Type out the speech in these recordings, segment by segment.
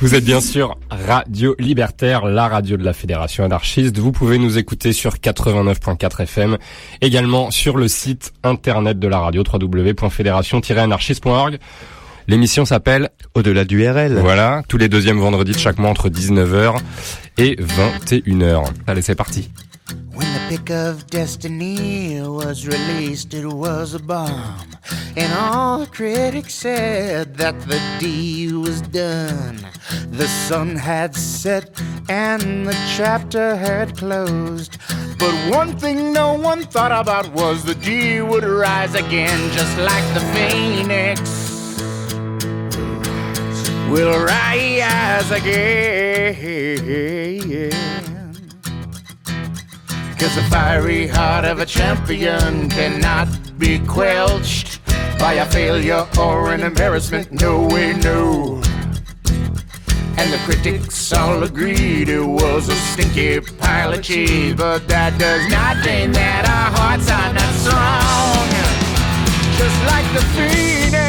Vous êtes bien sûr Radio Libertaire, la radio de la Fédération anarchiste. Vous pouvez nous écouter sur 89.4 FM, également sur le site internet de la radio www.fédération-anarchiste.org. L'émission s'appelle Au-delà du RL. Voilà, tous les deuxièmes vendredis de chaque mois entre 19h et 21h. Allez, c'est parti. When the pick of destiny was released, it was a bomb. And all the critics said that the deal was done. The sun had set and the chapter had closed. But one thing no one thought about was the deal would rise again, just like the phoenix will rise again. Cause the fiery heart of a champion cannot be quenched by a failure or an embarrassment. No way, no. And the critics all agreed it was a stinky pile of cheese. But that does not mean that our hearts are not strong. Just like the phoenix,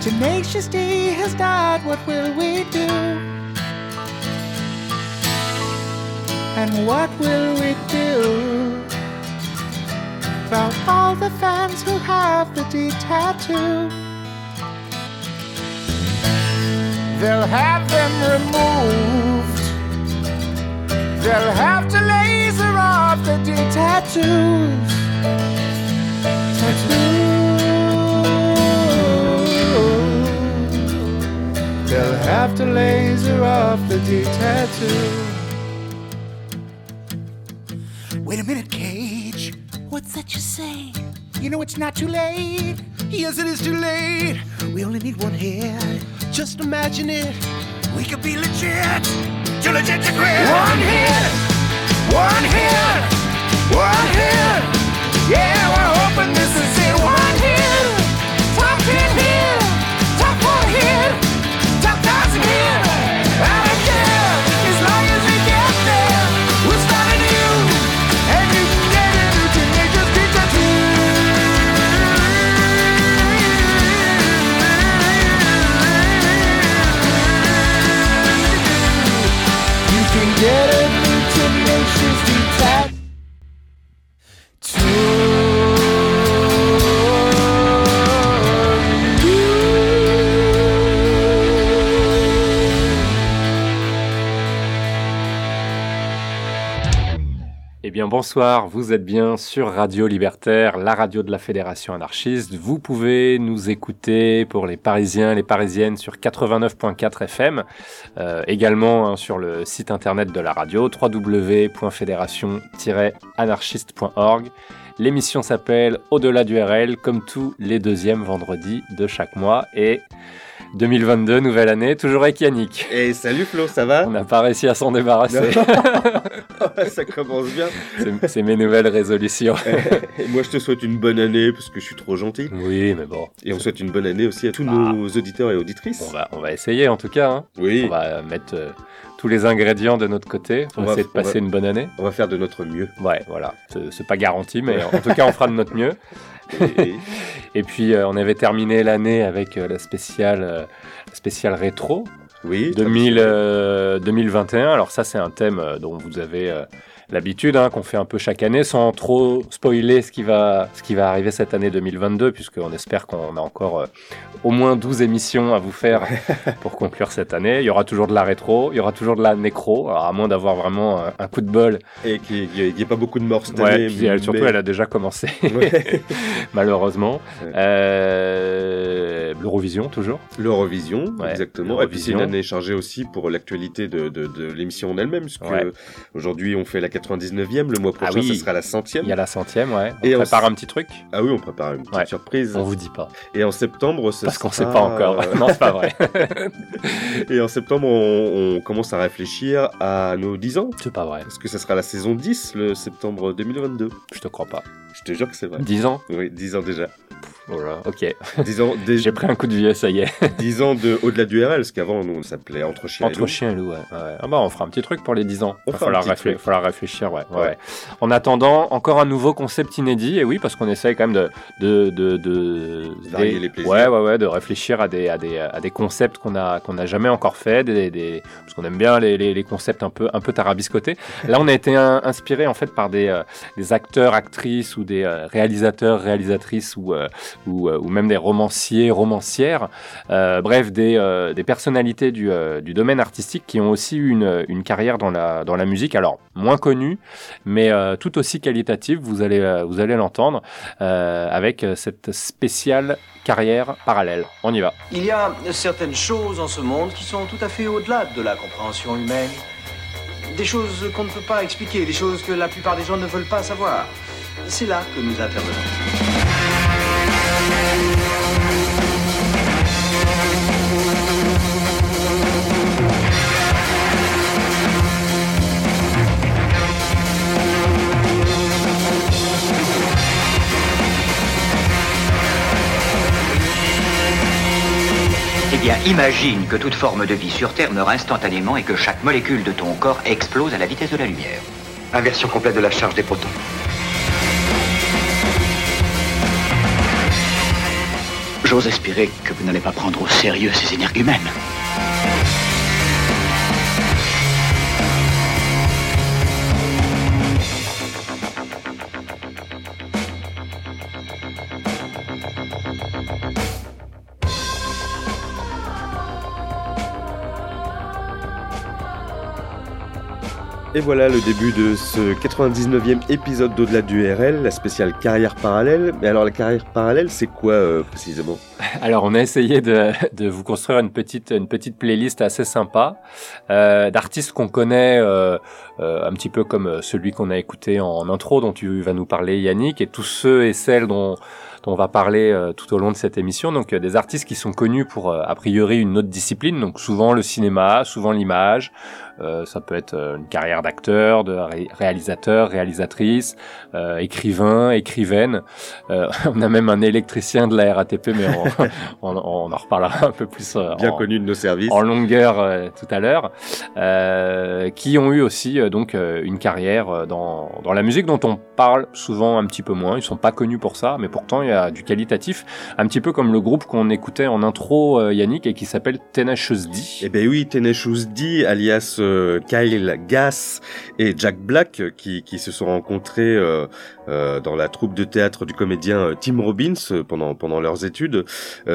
Tenacious D has died, what will we do? And what will we do about all the fans who have the D tattoo? They'll have them removed. They'll have to laser off the D tattoos. Tattoo. They'll have to laser off the D tattoo. Wait a minute, Cage. What's that you say? You know it's not too late. Yes, it is too late. We only need one hit. Just imagine it. We could be legit. Too legit to quit. One hit. One hit. One hit. Yeah, we're hoping this is it. Bonsoir, vous êtes bien sur Radio Libertaire, la radio de la Fédération anarchiste. Vous pouvez nous écouter pour les Parisiens, les Parisiennes sur 89.4 FM, euh, également hein, sur le site internet de la radio www.fédération-anarchiste.org. L'émission s'appelle Au-delà du RL, comme tous les deuxièmes vendredis de chaque mois et 2022, nouvelle année, toujours avec Yannick. Et salut Flo, ça va? On n'a pas réussi à s'en débarrasser. Ça commence bien. C'est- mes nouvelles résolutions. Et moi, je te souhaite une bonne année parce que je suis trop gentil. Oui, mais bon, Et on souhaite une bonne année aussi à tous Ah. nos auditeurs et auditrices. on va, on va essayer en tout cas. hein. Oui, On va mettre euh, tous les ingrédients de notre côté pour On va- essayer de va- passer une bonne année. on va faire de notre mieux. Ouais, voilà. C'est pas garanti, mais en tout cas, on fera de notre mieux. Et- puis, euh, on avait terminé l'année avec euh, la spéciale, euh, la spéciale rétro. Oui. 2000, euh, 2021. Alors ça, c'est un thème dont vous avez l'habitude, hein, qu'on fait un peu chaque année, sans trop spoiler ce qui va, ce qui va arriver cette année 2022, puisqu'on espère qu'on a encore euh, au moins 12 émissions à vous faire pour conclure cette année. Il y aura toujours de la rétro, il y aura toujours de la nécro, alors à moins d'avoir vraiment un, un coup de bol. Et qu'il n'y ait pas beaucoup de morts cette Ouais, année. puis elle- surtout, mais- elle a déjà commencé, Ouais. malheureusement. Ouais. Euh, L'Eurovision, toujours. L'Eurovision, exactement. Et puis c'est une année chargée aussi pour l'actualité de, de, de l'émission en elle-même, puisque aujourd'hui on fait la 99e, le mois prochain Ah oui. ce sera la centième. Il y a la centième, ouais. On Et on prépare un petit truc? Ah oui, on prépare une petite Ouais. surprise. On vous dit pas. Et en septembre, ce Parce qu'on sera- sait pas encore. non, c'est pas vrai. Et en septembre, on, on commence à réfléchir à nos 10 ans. c'est pas vrai. Parce que ça sera la saison 10, le septembre 2022. Je te crois pas. Je te jure que c'est vrai. 10 ans? Oui, 10 ans déjà. Voilà, ok. 10 ans, déjà, J'ai pris un coup de vieux, ça y est. 10 ans de au-delà du RL, parce qu'avant, nous, on s'appelait Entre Chien et Entre Loup. chien et loup, ouais. ouais. Ah bah, on fera un petit truc pour les 10 ans. Il va falloir, réfléchir, ouais, ouais, Ouais. ouais. En attendant, encore un nouveau concept inédit, et oui, parce qu'on essaye quand même de... de, de, de Varier des- les plaisirs. Ouais, ouais, ouais, de réfléchir à des, à des, à des concepts qu'on a, qu'on a jamais encore fait, des, des, parce qu'on aime bien les, les, les concepts un peu, un peu tarabiscotés. Là, on a été un- inspiré, en fait, par des, euh, des acteurs, actrices, ou des euh, réalisateurs, réalisatrices, ou, euh, ou, euh, ou même des romanciers, romancières, euh, bref, des, euh, personnalités du, domaine artistique qui ont aussi eu une, carrière dans la, dans la musique, alors moins connue, mais tout aussi qualitative, vous allez, vous allez l'entendre, avec cette spéciale carrière parallèle. On y va. Il y a certaines choses en ce monde qui sont tout à fait au-delà de la compréhension humaine. Des choses qu'on ne peut pas expliquer, des choses que la plupart des gens ne veulent pas savoir. C'est là que nous intervenons. Eh bien, imagine que toute forme de vie sur Terre meurt instantanément et que chaque molécule de ton corps explose à la vitesse de la lumière. Inversion complète de la charge des protons. J'ose espérer que vous n'allez pas prendre au sérieux ces énergumènes. Et voilà le début de ce 99e épisode d'Au-delà du RL, la spéciale carrière parallèle. Mais alors la carrière parallèle, c'est quoi euh, précisément? Alors, on a essayé de, de vous construire une petite, une petite playlist assez sympa euh, d'artistes qu'on connaît euh, euh, un petit peu comme euh, celui qu'on a écouté en intro, dont tu vas nous parler, Yannick, et tous ceux et celles dont, dont on va parler euh, tout au long de cette émission. Donc, des artistes qui sont connus pour, a priori, une autre discipline, donc souvent le cinéma, souvent l'image. Euh, ça peut être euh, une carrière d'acteur, de ré- réalisateur, réalisatrice, euh, écrivain, écrivaine. Euh, on a même un électricien de la RATP, mais on, on, on en reparlera un peu plus Bien en, connu de nos services. en longueur euh, tout à l'heure, euh, qui ont eu aussi euh, donc euh, une carrière dans, dans la musique dont on parle souvent un petit peu moins. Ils sont pas connus pour ça, mais pourtant il y a du qualitatif, un petit peu comme le groupe qu'on écoutait en intro, Yannick, et qui s'appelle Tenacious D. Eh ben oui, Tenacious D, alias Kyle Gass et Jack Black, euh, qui, qui se sont rencontrés euh, dans la troupe de théâtre du comédien euh, Tim Robbins euh, pendant pendant leurs études.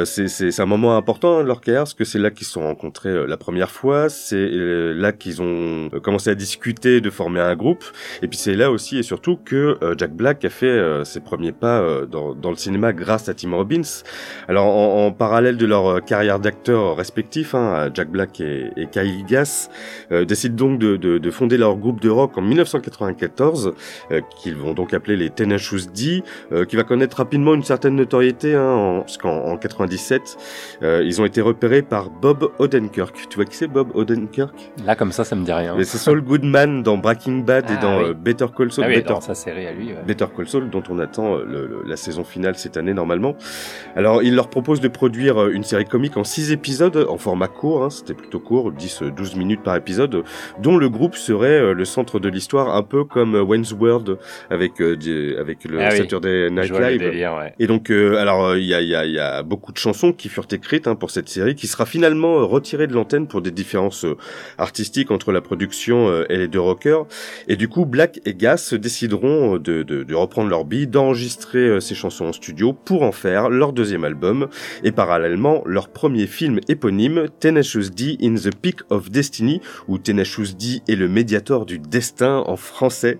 C'est un moment important de leur carrière, parce que c'est là qu'ils se sont rencontrés la première fois. C'est là qu'ils ont commencé à discuter de former un groupe. Et puis c'est là aussi et surtout que Jack Black a fait ses premiers pas dans dans le cinéma grâce à Tim Robbins. Alors en, en parallèle de leur carrière d'acteurs respectifs, hein, Jack Black et, et Kyle Gass décident donc de, de, de fonder leur groupe de rock en 1994, euh, qu'ils vont donc appeler les Tenacious D, euh, qui va connaître rapidement une certaine notoriété, hein, en, parce qu'en en 97, euh, ils ont été repérés par Bob Odenkirk. Tu vois qui c'est Bob Odenkirk? Là comme ça, ça me dit rien. Mais C'est Saul Goodman dans Breaking Bad et Ah, dans oui. euh, Better Call Saul. Ah oui, Better dans sa série à lui. ouais. Better Call Saul, dont on attend le- le- la saison finale cette année normalement. Alors, il leur propose de produire une série comique en 6 épisodes, en format court, hein, c'était plutôt court, 10-12 minutes par épisode, dont le groupe serait le centre de l'histoire, un peu comme Wayne's World avec euh, avec le Ah oui. Saturday Night Live. délire, ouais. Et donc, euh, alors, euh, il y, a, y, a, y a beaucoup de chansons qui furent écrites hein, pour cette série, qui sera finalement euh, retirée de l'antenne pour des différences artistiques entre la production et les deux rockers. Et du coup, Black et Gas décideront de, de, de reprendre leur bille, d'enregistrer ces chansons en studio pour en faire leur deuxième album, et parallèlement leur premier film éponyme, Tenacious D in the Peak of Destiny, où Tenacious D est le médiator du destin en français.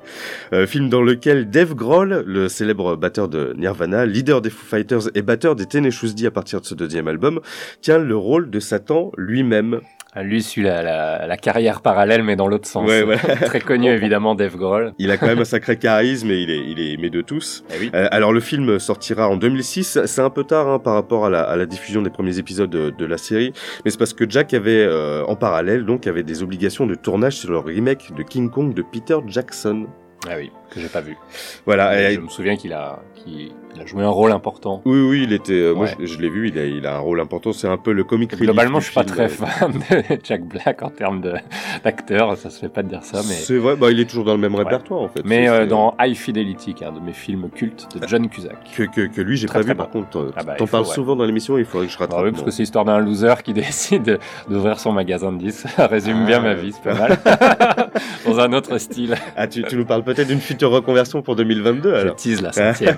Euh, film dans lequel Dave Grohl, le célèbre batteur de Nirvana, leader des Foo Fighters et batteur des Tenacious D à partir de ce deuxième album, tient le rôle de Satan lui-même. Ah, Lui suit la, la, la carrière parallèle, mais dans l'autre sens. Ouais, ouais. Très connu, évidemment, Dave Grohl. Il a quand même un sacré charisme et il est, il est aimé de tous. Eh oui. Euh, alors le film sortira en 2006, c'est un peu tard hein, par rapport à la, à la diffusion des premiers épisodes de, de la série, mais c'est parce que Jack avait euh, en parallèle donc avait des obligations de tournage sur le remake de King Kong de Peter Jackson. Ah oui, que j'ai pas vu. Voilà. Et- je me souviens qu'il a, qu'il il a joué un rôle important. oui, oui, il était. euh, Moi, je, je l'ai vu. Il a, il a un rôle important. C'est un peu le comic relief Globalement, je suis pas très euh. fan de Jack Black en termes d'acteur. Ça se fait pas de dire ça, mais. C'est vrai. Bah, il est toujours dans le même répertoire en fait. Mais euh, dans High Fidelity, qui est un de mes films cultes de John Cusack. que, que, que lui, j'ai pas très vu. Par contre, Ah bah, t'en parles ouais. souvent dans l'émission. Il faudrait que je rattrape. Ah oui, parce que c'est l'histoire d'un loser qui décide d'ouvrir son magasin de disques. Ça résume Ah, bien ma vie, c'est pas mal. Dans un autre style. Ah, tu, tu nous parles peut-être d'une future reconversion pour 2022 Je alors. tease la centième.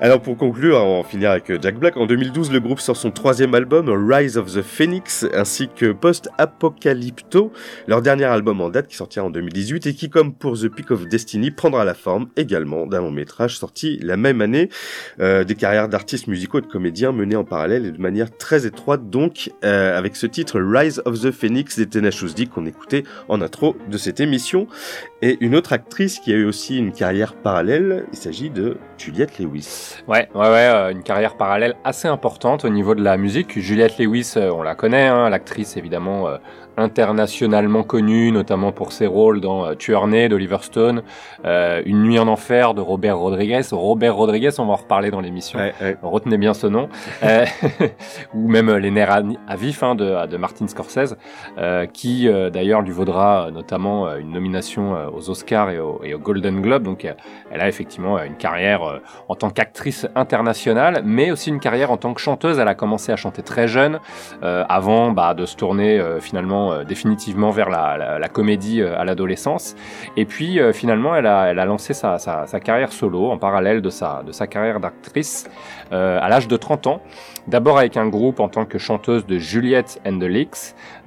Alors pour conclure, on va finir avec euh, Jack Black. En 2012, le groupe sort son troisième album, Rise of the Phoenix, ainsi que Post Apocalypto, leur dernier album en date qui sortira en 2018 et qui, comme pour The Peak of Destiny, prendra la forme également d'un long métrage sorti la même année. Euh, des carrières d'artistes musicaux et de comédiens menées en parallèle et de manière très étroite, donc euh, avec ce titre Rise of the Phoenix des Tenacious D qu'on écoutait en intro de cette émission. Et une autre actrice qui a eu aussi une carrière parallèle, il s'agit de Juliette Lewis. Ouais, ouais, ouais, euh, une carrière parallèle assez importante au niveau de la musique. Juliette Lewis, euh, on la connaît, hein, l'actrice évidemment euh, internationalement connue, notamment pour ses rôles dans euh, Tueur né d'Oliver Stone, euh, Une nuit en enfer de Robert Rodriguez. Robert Rodriguez, on va en reparler dans l'émission. Ouais, ouais. Retenez bien ce nom. Euh, ou même euh, Les nerfs à, à vif hein, de, de Martin Scorsese, euh, qui d'ailleurs lui vaudra notamment une nomination aux Oscars et au, et au Golden Globe. Donc elle a effectivement une carrière en tant qu'actrice internationale, mais aussi une carrière en tant que chanteuse. Elle a commencé à chanter très jeune, euh, avant bah, de se tourner finalement euh, définitivement vers la, comédie euh, à l'adolescence. Et puis euh, finalement, elle a, lancé sa, carrière solo en parallèle de sa, carrière d'actrice à l'âge de 30 ans. D'abord avec un groupe en tant que chanteuse de Juliette and the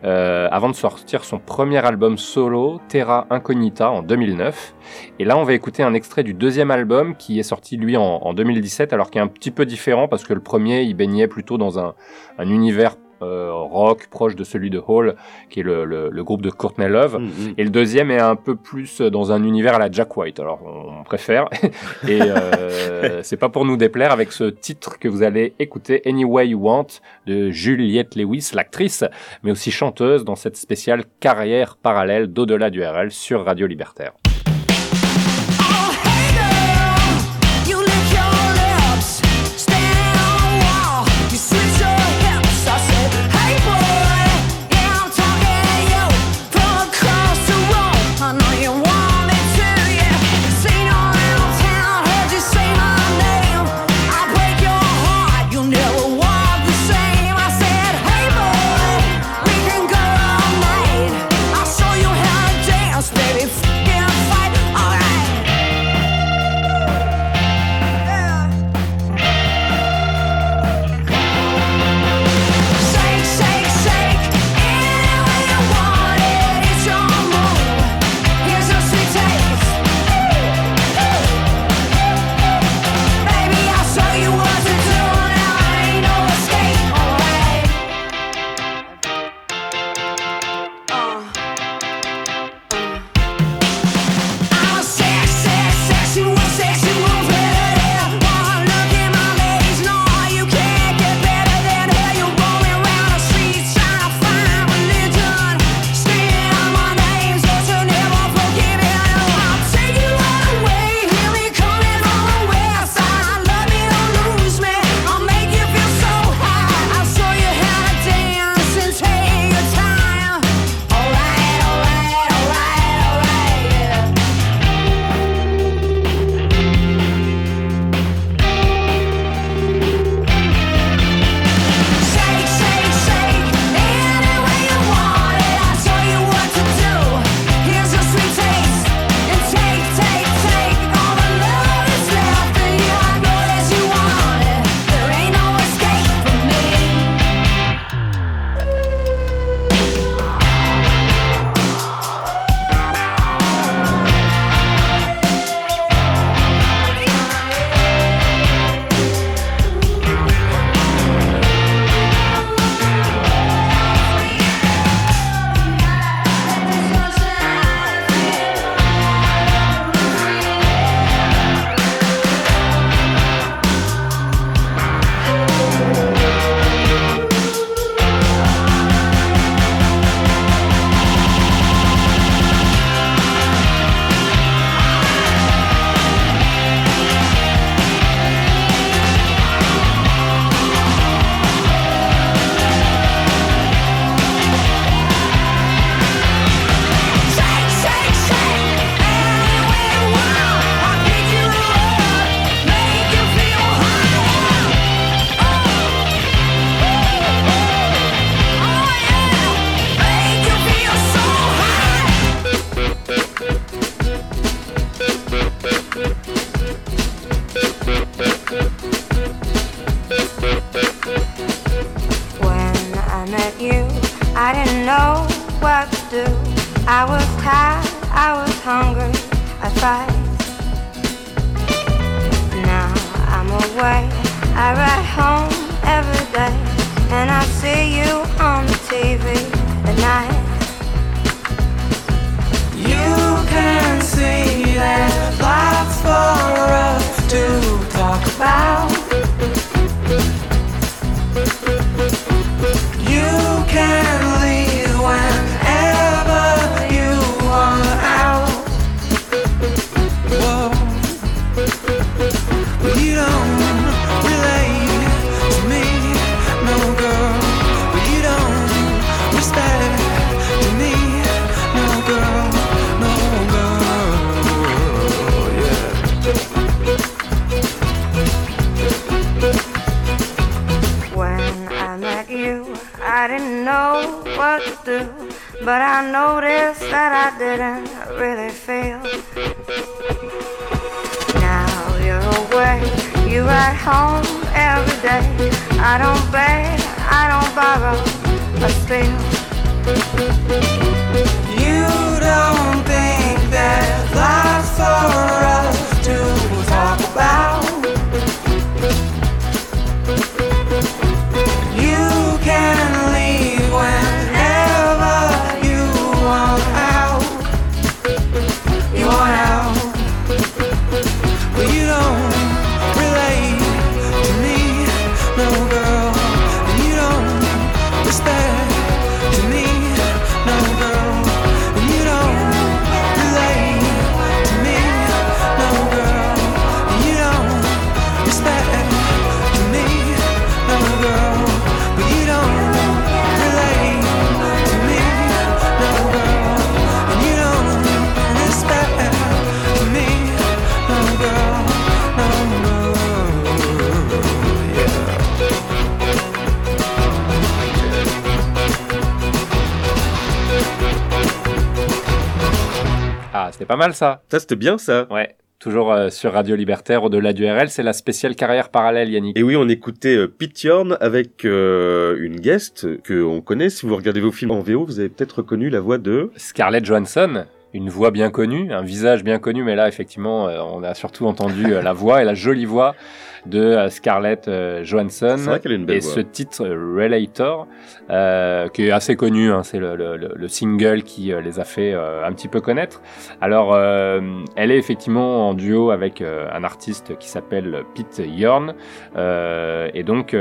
euh, avant de sortir son premier album solo, Terra Incognita, en 2009. Et là, on va écouter un extrait du deuxième album qui est sorti, lui, en, en 2017, alors qui est un petit peu différent parce que le premier, il baignait plutôt dans un univers euh, rock proche de celui de Hall, qui est le, le, le groupe de Courtney Love. Mm, Et le deuxième est un peu plus dans un univers à la Jack White. Alors on préfère. Et euh, c'est pas pour nous déplaire avec ce titre que vous allez écouter, Any Way You Want, de Juliette Lewis, l'actrice, mais aussi chanteuse dans cette spéciale carrière parallèle d'au-delà du RL sur Radio Libertaire. Pas mal ça. Ça, c'était bien ça. Ouais. Toujours euh, sur Radio Libertaire, au-delà du RL, c'est la spéciale carrière parallèle, Yannick. Et oui, on écoutait euh, Pete Yorn avec euh, une guest que on connaît. Si vous regardez vos films en VO, vous avez peut-être reconnu la voix de... Scarlett Johansson, une voix bien connue, un visage bien connu, mais là, effectivement, euh, on a surtout entendu la voix et la jolie voix de euh, Scarlett euh, Johansson. C'est vrai qu'elle a une belle Et voix. ce titre, euh, Relator, euh, qui est assez connu, hein, c'est le, le- le- le single qui les a fait euh, un petit peu connaître. Alors, euh, elle est effectivement en duo avec un artiste qui s'appelle Pete Yorn. Et donc,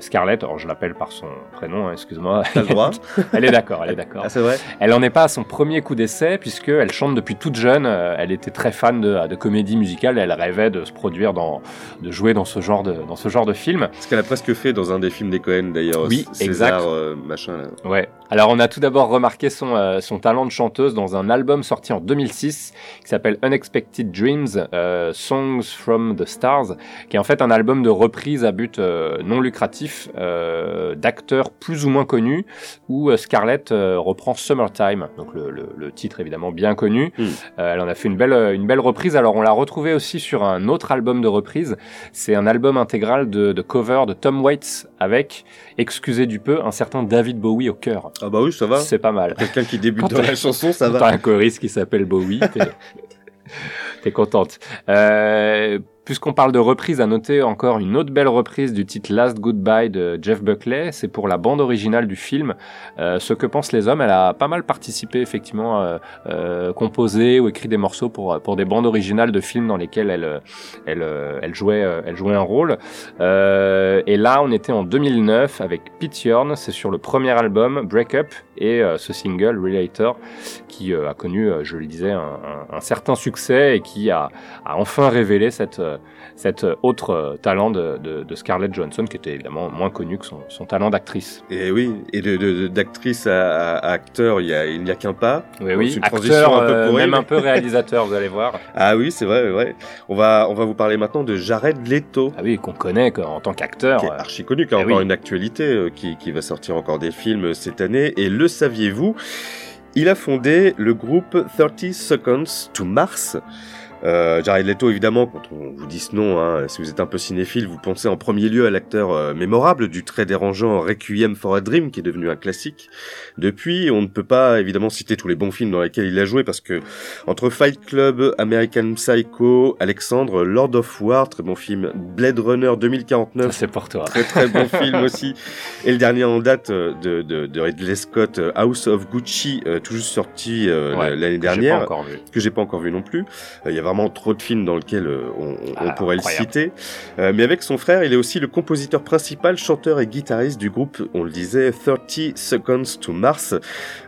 Scarlett, alors je l'appelle par son prénom, hein, excuse-moi. Elle est d'accord, elle est d'accord. Ah, c'est vrai Elle n'en est pas à son premier coup d'essai puisqu'elle chante depuis toute jeune. Elle était très fan de, de comédie musicale. Elle rêvait de se produire dans, de jouer dans ce genre de, dans ce genre de film. Ce qu'elle a presque fait dans un des films des Cohen d'ailleurs. Oui, César, exact. euh, machin. Là. Ouais. Alors on a tout d'abord remarqué son, euh, son talent de chanteuse dans un album sorti en 2006 qui s'appelle Unexpected Dreams, euh, Songs from the Stars, qui est en fait un album de reprise à but euh, non lucratif d'acteurs plus ou moins connus où Scarlett reprend Summertime, donc le, le- le titre évidemment bien connu. Mm. Euh, elle en a fait une belle, une belle reprise. Alors on l'a retrouvé aussi sur un autre album de reprise. C'est un album intégral de, de cover de Tom Waits avec, excusez du peu, un certain David Bowie au cœur. Ah bah oui, ça va. C'est pas mal. Quelqu'un qui débute dans t'as- la chanson, ça T'as va. un choriste qui s'appelle Bowie, t'es, t'es contente. Euh, Puisqu'on parle de reprise, à noter encore une autre belle reprise du titre Last Goodbye de Jeff Buckley. C'est pour la bande originale du film. Euh, Ce que pensent les hommes, elle a pas mal participé effectivement, euh, euh, composé ou écrit des morceaux pour pour des bandes originales de films dans lesquels elle euh, elle euh, elle jouait euh, elle jouait un rôle. Et là, on était en 2009 avec Pete Yorn. C'est sur le premier album Break Up et ce single Relator qui a connu, je le disais, un, un- un certain succès et qui a, a enfin révélé cette, euh, cette autre euh, talent de, de, de Scarlett Johansson, qui était évidemment moins connu que son, son talent d'actrice. Et oui, et de- d'actrice à, acteur, il y a- il n'y a, qu'un pas. Oui, oui, une acteur, transition un peu euh, pourrie, même mais- un peu réalisateur, vous allez voir. Ah oui, c'est vrai, ouais. On va, on va vous parler maintenant de Jared Leto. Ah oui, qu'on connaît en tant qu'acteur. qui est euh, archi connu, qui a eh encore oui. une actualité, euh, qui, qui va sortir encore des films euh, cette année. Et le saviez-vous Il a fondé le groupe 30 Seconds to Mars. Euh, Jared Leto, évidemment, quand on vous dit ce nom, hein, si vous êtes un peu cinéphile, vous pensez en premier lieu à l'acteur euh, mémorable du très dérangeant Requiem for a Dream, qui est devenu un classique. Depuis, on ne peut pas évidemment citer tous les bons films dans lesquels il a joué, parce que entre Fight Club, American Psycho, Alexandre, Lord of War, très bon film, Blade Runner Ça, 2049, c'est pour toi. très très bon film aussi. Et le dernier en date euh, de, de, de Ridley Scott, euh, House of Gucci, euh, tout juste sorti euh, Ouais, l'année dernière, que j'ai pas encore vu non plus. Il y vraiment trop de films dans lesquels euh, on, on Ah, pourrait incroyable. le citer. Euh, mais avec son frère, il est aussi le compositeur principal, chanteur et guitariste du groupe, on le disait, 30 Seconds to Mars,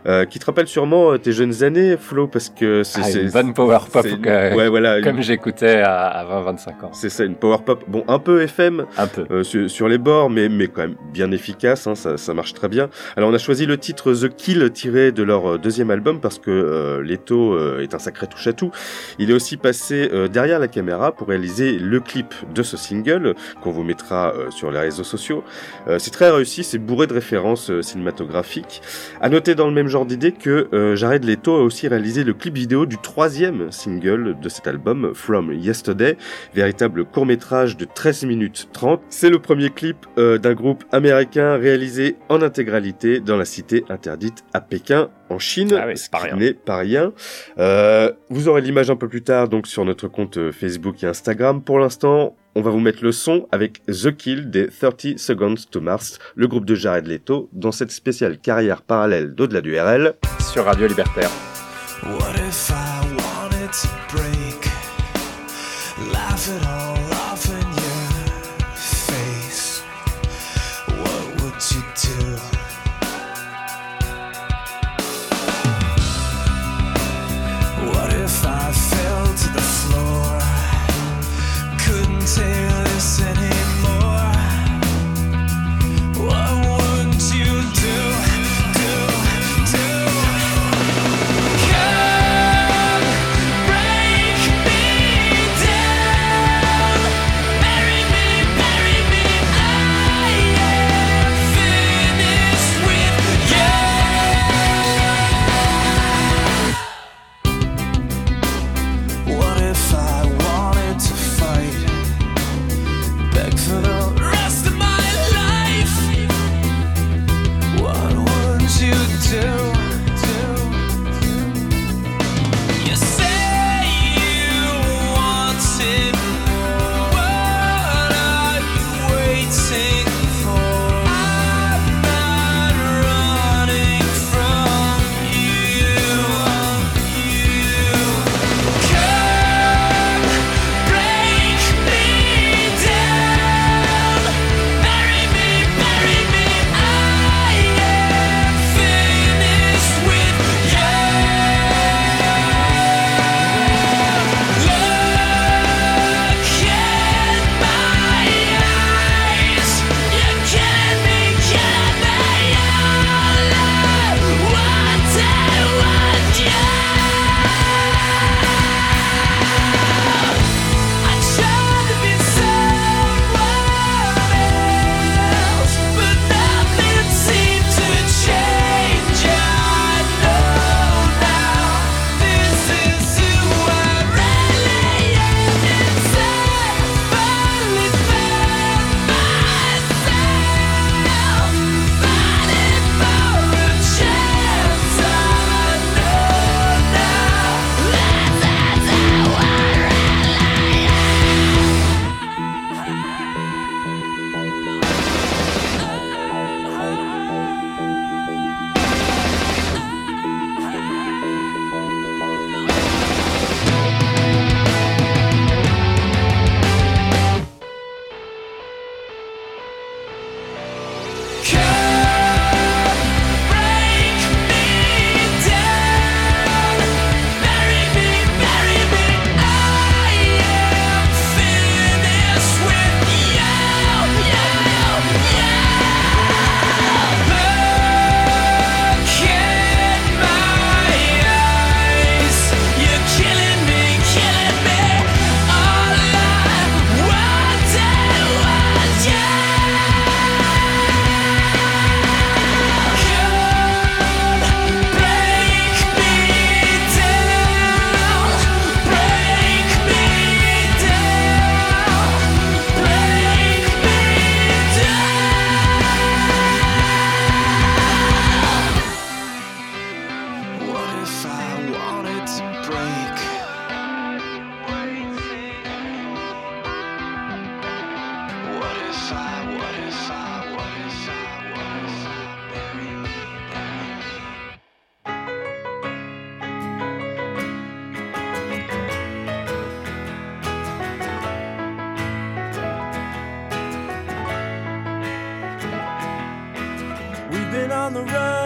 euh, qui te rappelle sûrement tes jeunes années, Flo, parce que c'est Ah, une bonne power pop que- ouais, voilà, comme une- j'écoutais à, à 20-25 ans. c'est ça, une power pop, bon, un peu FM, Un peu. euh, sur, sur les bords, mais, mais quand même bien efficace, hein, ça, ça marche très bien. Alors on a choisi le titre The Kill tiré de leur deuxième album parce que Leto est un sacré touche-à-tout. Il est aussi passé euh, derrière la caméra pour réaliser le clip de ce single qu'on vous mettra euh, sur les réseaux sociaux. Euh, c'est très réussi, c'est bourré de références euh, cinématographiques. À noter dans le même genre d'idée que euh, Jared Leto a aussi réalisé le clip vidéo du troisième single de cet album, From Yesterday, véritable court-métrage de 13 minutes 30. C'est le premier clip euh, d'un groupe américain réalisé en intégralité dans la cité interdite à Pékin, en Chine, Ah oui, c'est ce pas qui n'est pas rien. Euh, vous aurez l'image un peu plus tard donc sur notre compte euh, Facebook et Instagram. Pour l'instant, on va vous mettre le son avec The Kill des 30 Seconds to Mars, le groupe de Jared Leto, dans cette spéciale carrière parallèle d'au-delà du RL. Sur Radio Libertaire. What if I wanted to break? Laugh it all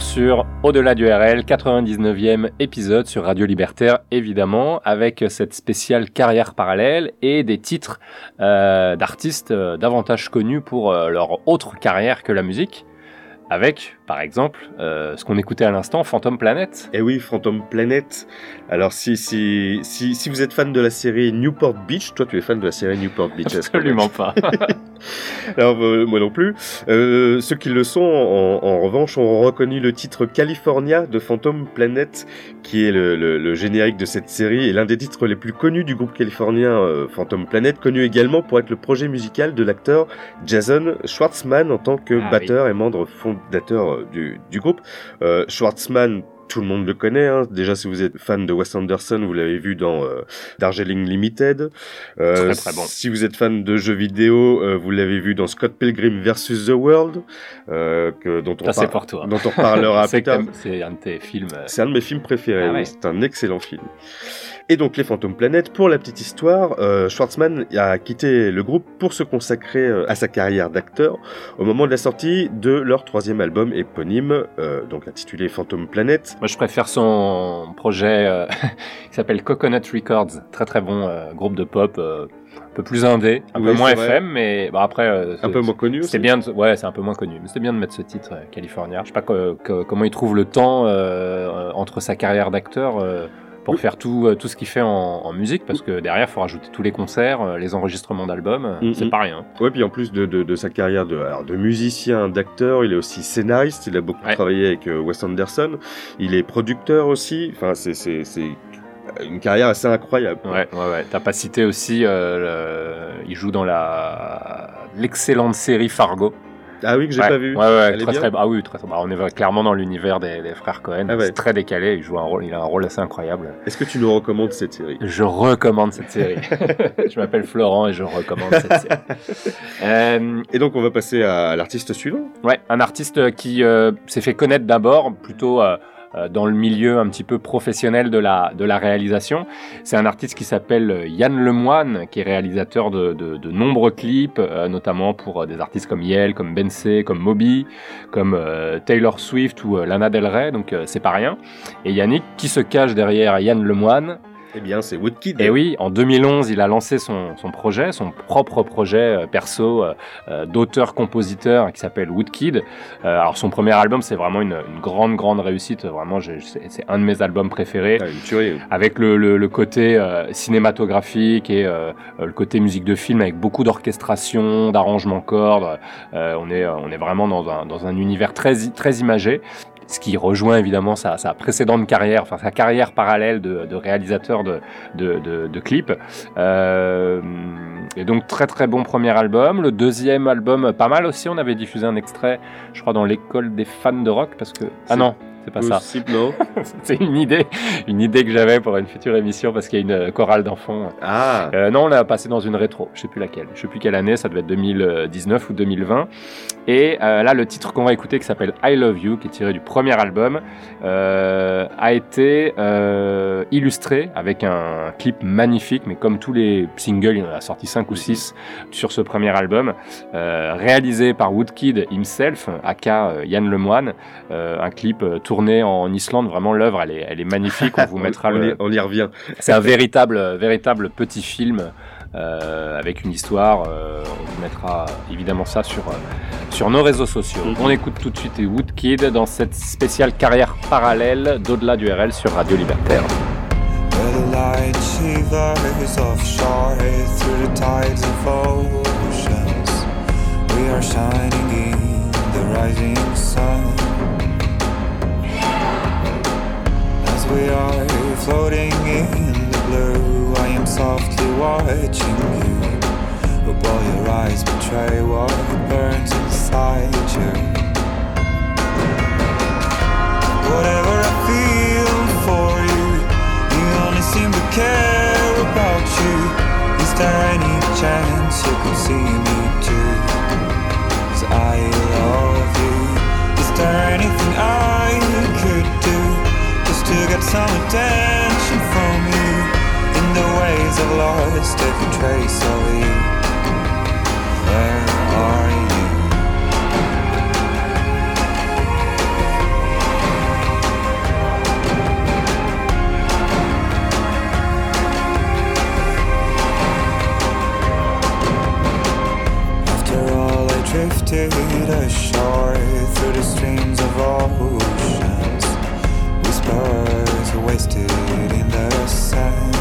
Sur Au-delà du RL, 99e épisode sur Radio Libertaire, évidemment, avec cette spéciale carrière parallèle et des titres euh, d'artistes euh, davantage connus pour euh, leur autre carrière que la musique. Avec, par exemple, euh, ce qu'on écoutait à l'instant, Phantom Planet. Eh oui, Phantom Planet. Alors, si, si, si, si vous êtes fan de la série Newport Beach, toi tu es fan de la série Newport Beach. Absolument pas. Alors, euh, moi non plus. Euh, ceux qui le sont, en, en revanche, ont reconnu le titre California de Phantom Planet, qui est le, le- le générique de cette série et l'un des titres les plus connus du groupe californien euh, Phantom Planet, connu également pour être le projet musical de l'acteur Jason Schwartzman en tant que Ah batteur et membre fondateur du, du groupe. Euh, Schwartzman, tout le monde le connaît. Hein. Déjà, si vous êtes fan de Wes Anderson, vous l'avez vu dans euh, Darjeeling Limited. Euh, Très, très bon. Si vous êtes fan de jeux vidéo, euh, vous l'avez vu dans Scott Pilgrim vs The World, euh, que, dont, on Ça, par- dont on parlera plus tard. C'est un de tes films. C'est un de mes films préférés, Ah ouais. c'est un excellent film. Et donc les Phantom Planet, pour la petite histoire, euh, Schwartzman a quitté le groupe pour se consacrer euh, à sa carrière d'acteur au moment de la sortie de leur troisième album éponyme, euh, donc intitulé Phantom Planet. Moi, je préfère son projet euh, qui s'appelle Coconut Records. Très très bon euh, groupe de pop, un peu plus indé, un Oui, peu moins. FM, mais bon, après. euh, Un peu moins connu C'est bien, de- ouais, c'est un peu moins connu, mais c'est bien de mettre ce titre euh, California. Je sais pas que- que- comment il trouve le temps euh, entre sa carrière d'acteur pour Oui. faire tout, euh, tout ce qu'il fait en, en musique, parce que derrière, il faut rajouter tous les concerts, euh, les enregistrements d'albums, euh, c'est pas rien. Ouais, puis en plus de, de, de sa carrière de, alors de musicien, d'acteur, il est aussi scénariste. Il a beaucoup Ouais. travaillé avec euh, Wes Anderson. Il est producteur aussi. Enfin, c'est une carrière assez incroyable. Ouais, ouais, ouais. T'as pas cité aussi, euh, le- il joue dans la l'excellente série Fargo. Ah oui, que j'ai ouais. pas vu. Ouais, ouais, très, très, ah oui, très, très- bah, on est clairement dans l'univers des, des frères Cohen. Ah ouais. C'est très décalé. Il joue un rôle, il a un rôle assez incroyable. Est-ce que tu nous recommandes cette série? Je recommande cette série. je m'appelle Florent et je recommande cette série. Euh, Et donc, on va passer à l'artiste suivant? Ouais, un artiste qui euh, s'est fait connaître d'abord plutôt euh, dans le milieu un petit peu professionnel de la, réalisation. C'est un artiste qui s'appelle euh, Yann Lemoine, qui est réalisateur de, nombreux clips, euh, notamment pour euh, des artistes comme Yel, comme Beyoncé, comme Moby, comme euh, Taylor Swift ou euh, Lana Del Rey, donc euh, c'est pas rien. Et Yannick, qui se cache derrière Yann Lemoine, Eh bien, c'est Woodkid. et oui, en 2011, il a lancé son, son projet, son propre projet euh, perso euh, euh, d'auteur-compositeur qui s'appelle Woodkid. Euh, alors son premier album, c'est vraiment une, une grande, grande réussite. Vraiment, j'ai- c'est c'est un de mes albums préférés. Ah, une tuerie. Avec le, le, le côté euh, cinématographique et le côté musique de film avec beaucoup d'orchestration, d'arrangement cordes. Euh, on, est, on est vraiment dans un, dans un univers très, très imagé. Ce qui rejoint évidemment sa, sa précédente carrière, enfin sa carrière parallèle de, de réalisateur de, de, de, de clips. Euh, et donc très très bon premier album. Le deuxième album, pas mal aussi. On avait diffusé un extrait, je crois, dans l'école des fans de rock parce que ah non, c'est pas ça. Possible, non C'est une idée, une idée que j'avais pour une future émission parce qu'il y a une euh, chorale d'enfants. Ah, Euh, non, on l'a passé dans une rétro. Je sais plus laquelle. Je sais plus quelle année. Ça devait être 2019 ou 2020. Et euh, là, le titre qu'on va écouter, qui s'appelle I Love You, qui est tiré du premier album, euh, a été illustré avec un clip magnifique. Mais comme tous les singles, il en a sorti 5 ou 6 sur ce premier album, réalisé par Woodkid himself, aka Yann Lemoine. Un clip euh, tourné en Islande. Vraiment, l'œuvre, elle est, elle est magnifique. On vous mettra on, le, y, on y revient. c'est un véritable, véritable petit film euh, avec une histoire. euh, on vous mettra évidemment ça sur, euh, sur nos réseaux sociaux. On écoute tout de suite Woodkid dans cette spéciale carrière parallèle d'au-delà du RL sur Radio Libertaire. Where the light shivers offshore through the tides of oceans. We are shining in the rising sun. We are floating in the blue, I am softly watching you. But while your eyes betray what burns inside you. Whatever I feel for you, you only seem to care about you. Is there any chance you could see me too? 'Cause I love you. Is there anything I to get some attention from you? In the ways I've lost every trace of you. Where are you? After all, I drifted ashore through the streams of oceans. Wasted in the sand.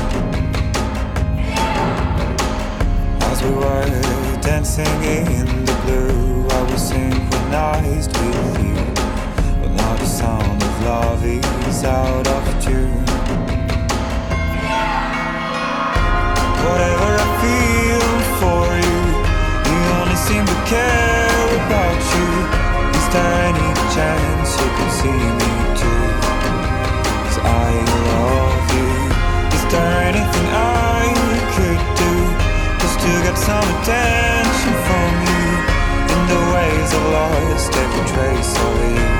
As we were dancing in the blue, I was synchronized with you. But now the sound of love is out of tune. Whatever I feel for you, you only seem to care about you. Is there any chance you can see me some attention from you? In the ways I've lost every trace of you.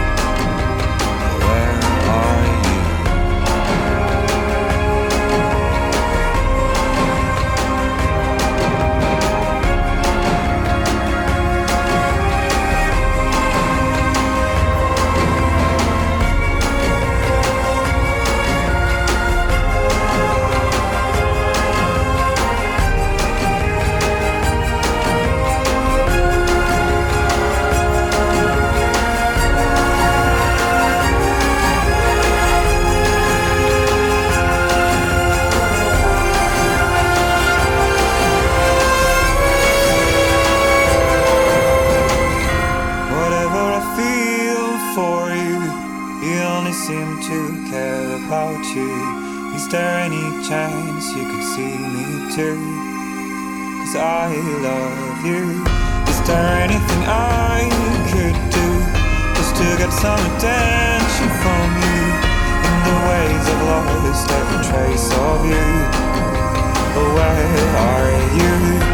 You could see me too. Cause I love you. Is there anything I could do just to get some attention from you? In the ways I've lost every trace of you. But where are you?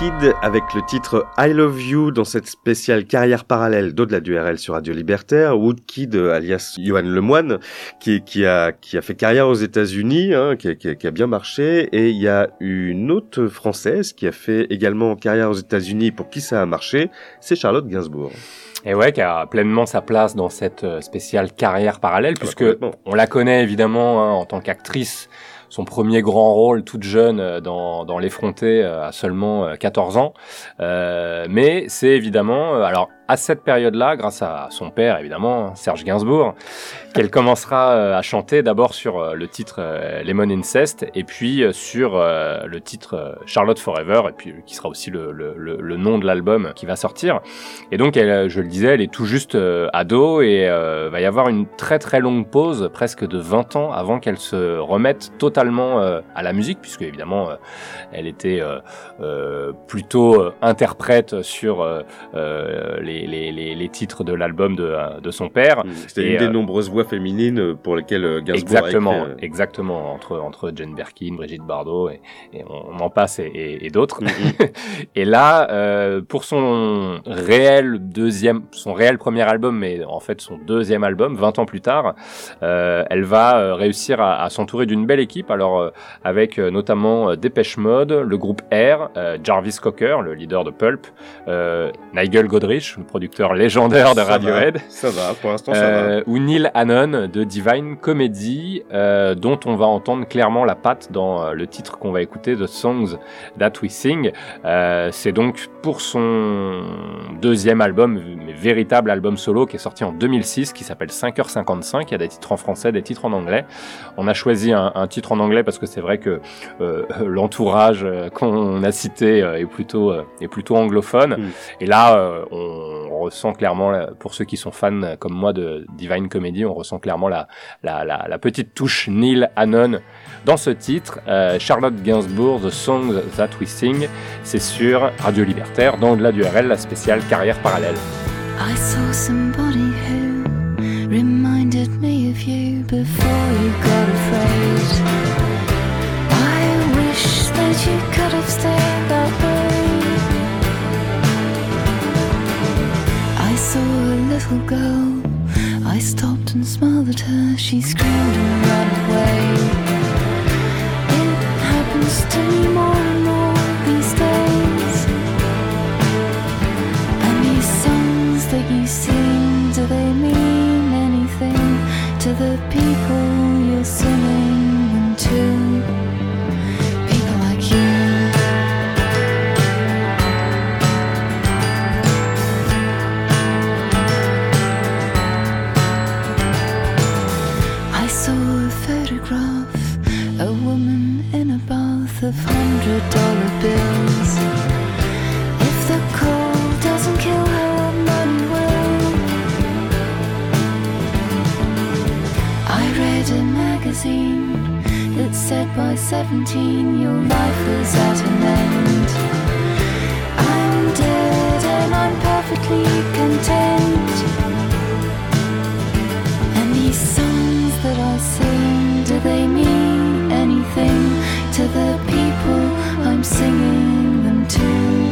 Woodkid avec le titre I Love You dans cette spéciale carrière parallèle d'au-delà du RL sur Radio Libertaire. Woodkid, alias Johan Lemoine, qui, qui, a, qui a fait carrière aux États-Unis, hein, qui, a- qui a- qui a bien marché. Et il y a une autre française qui a fait également carrière aux États-Unis pour qui ça a marché, c'est Charlotte Gainsbourg. Et ouais, qui a pleinement sa place dans cette euh, spéciale carrière parallèle, Ah bah, puisque on la connaît évidemment hein, en tant qu'actrice. Son premier grand rôle, toute jeune, euh, dans, dans L'Effronté, euh, à seulement euh, 14 ans. Euh, mais c'est évidemment, alors à cette période-là, grâce à son père, évidemment, Serge Gainsbourg, qu'elle commencera euh, à chanter d'abord sur euh, le titre euh, Lemon Incest, et puis sur le titre Charlotte Forever, et puis qui sera aussi le, nom de l'album qui va sortir. Et donc, je le disais, elle est tout juste ado et va y avoir une très très longue pause, presque de 20 ans, avant qu'elle se remette totalement à la musique, puisque évidemment, elle était plutôt interprète sur euh, les, les, les, les titres de l'album de, euh, de son père. C'était Et, une des euh, nombreuses voix féminines pour lesquelles euh, Gainsbourg a Exactement, écrit, euh, exactement, entre, entre Jane Birkin, Brigitte Bardot, et, et on, en passe, et, et, et d'autres. et là, euh, pour son réel deuxième, son réel premier album, mais en fait son deuxième album, 20 ans plus tard, euh, elle va euh, réussir à, à s'entourer d'une belle équipe, alors euh, avec euh, notamment euh, Dépêche Mode, le groupe R, euh, Jarvis Cocker, le leader de Pulp, euh, Nigel Godrich, producteur légendaire de Ça va, Radiohead, ça va, pour l'instant, ça euh, ou Neil Hannon de Divine Comedy, euh, dont on va entendre clairement la patte dans euh, le titre qu'on va écouter, The Songs That We Sing. Euh, c'est donc pour son deuxième album, mais véritable album solo, qui est sorti en 2006, qui s'appelle 5h55. Il y a des titres en français, des titres en anglais. On a choisi un, un titre en anglais parce que c'est vrai que l'entourage qu'on a cité est plutôt est plutôt anglophone. Et là, euh, on ressent clairement, pour ceux qui sont fans comme moi de Divine Comedy, on ressent clairement la, la, la, la petite touche Neil Hannon dans ce titre. Euh, Charlotte Gainsbourg, The Songs That We Sing, c'est sur Radio Libertaire, dans Au-delà du RL, la spéciale carrière parallèle. I saw somebody who reminded me of you before you got afraid. I wish that you could have stayed that way. Little girl. I stopped and smiled at her. She screamed and ran away. It happens to me more said by 17 your life was at an end. I'm dead and I'm perfectly content. And these songs that I sing, do they mean anything to the people I'm singing them to?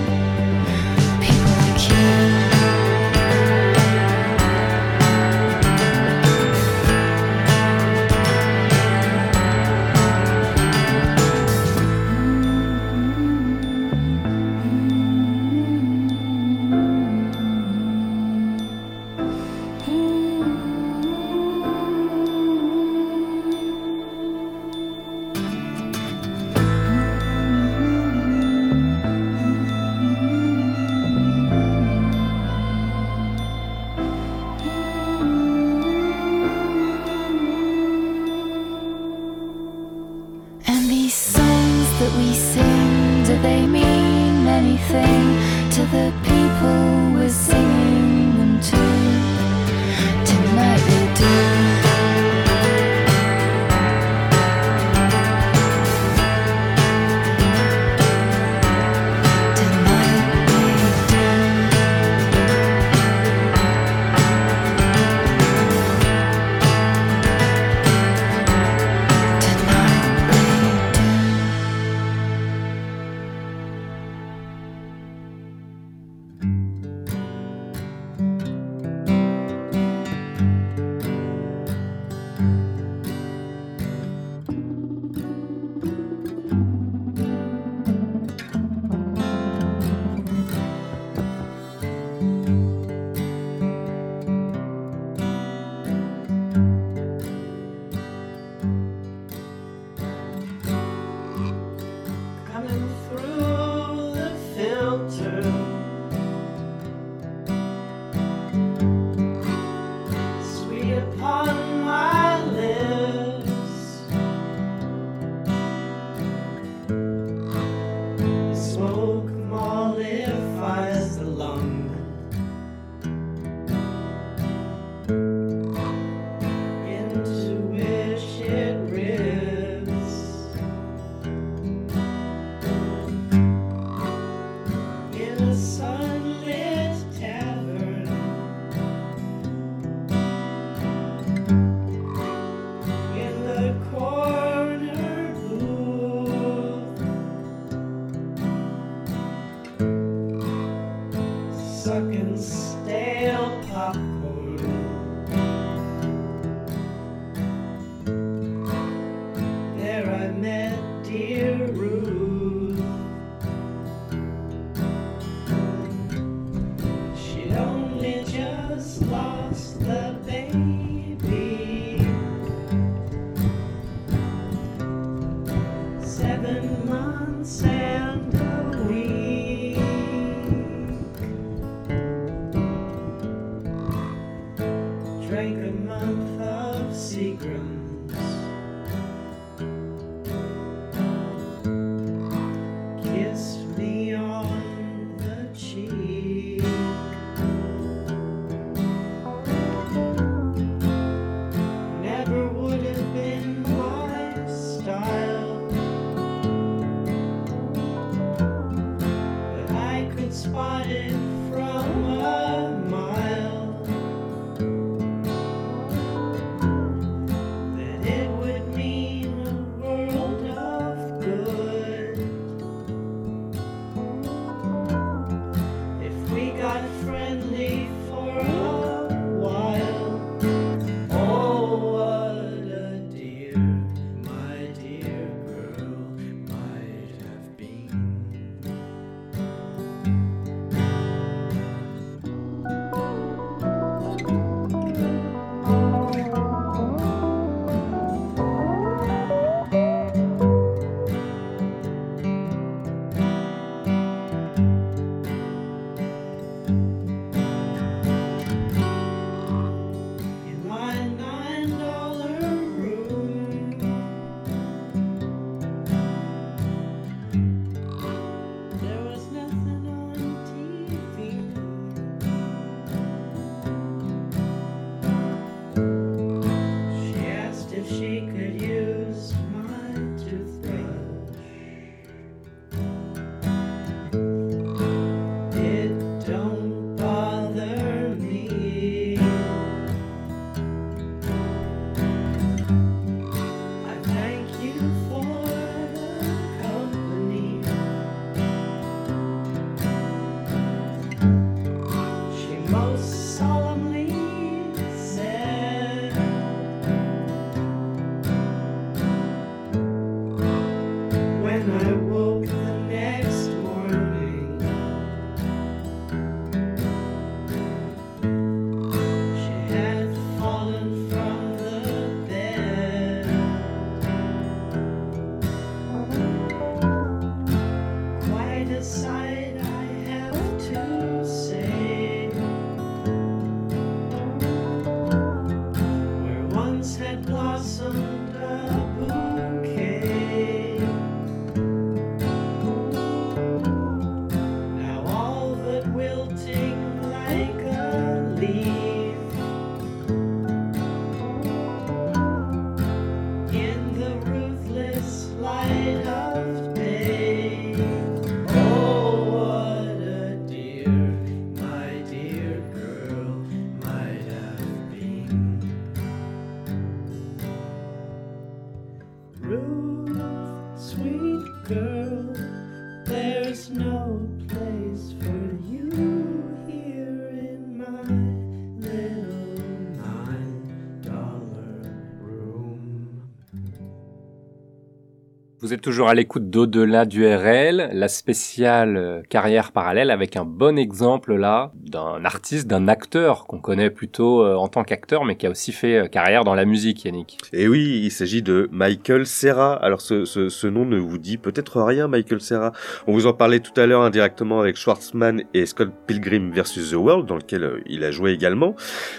Vous êtes toujours à l'écoute d'Au-delà du RL, la spéciale euh, carrière parallèle avec un bon exemple là d'un artiste, d'un acteur qu'on connaît plutôt euh, en tant qu'acteur mais qui a aussi fait euh, carrière dans la musique, Yannick. Et oui, il s'agit de Michael Serra. Alors ce, ce, ce nom ne vous dit peut-être rien, Michael Serra. On vous en parlait tout à l'heure indirectement avec Schwartzman et Scott Pilgrim vs. The World, dans lequel euh, il a joué également.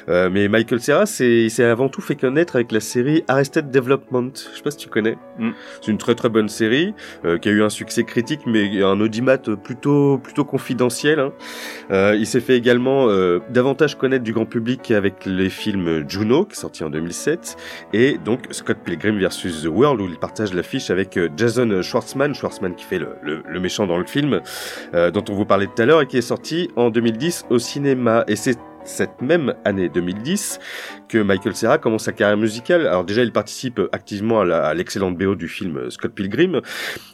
Euh, mais Michael Serra, il s'est avant tout fait connaître avec la série Arrested Development. Je sais pas si tu connais. Mm. C'est une très très bonne série euh, qui a eu un succès critique, mais un audimat plutôt plutôt confidentiel. hein. Euh, il s'est fait également euh, davantage connaître du grand public avec les films Juno, qui est sorti en 2007, et donc Scott Pilgrim vs. The World, où il partage l'affiche avec euh, Jason Schwartzman, Schwartzman qui fait le méchant dans le film, euh, dont on vous parlait tout à l'heure, et qui est sorti en 2010 au cinéma. Et c'est cette même année 2010 que Michael Serra commence sa carrière musicale. Alors déjà, il participe activement à l'excellente BO du film Scott Pilgrim.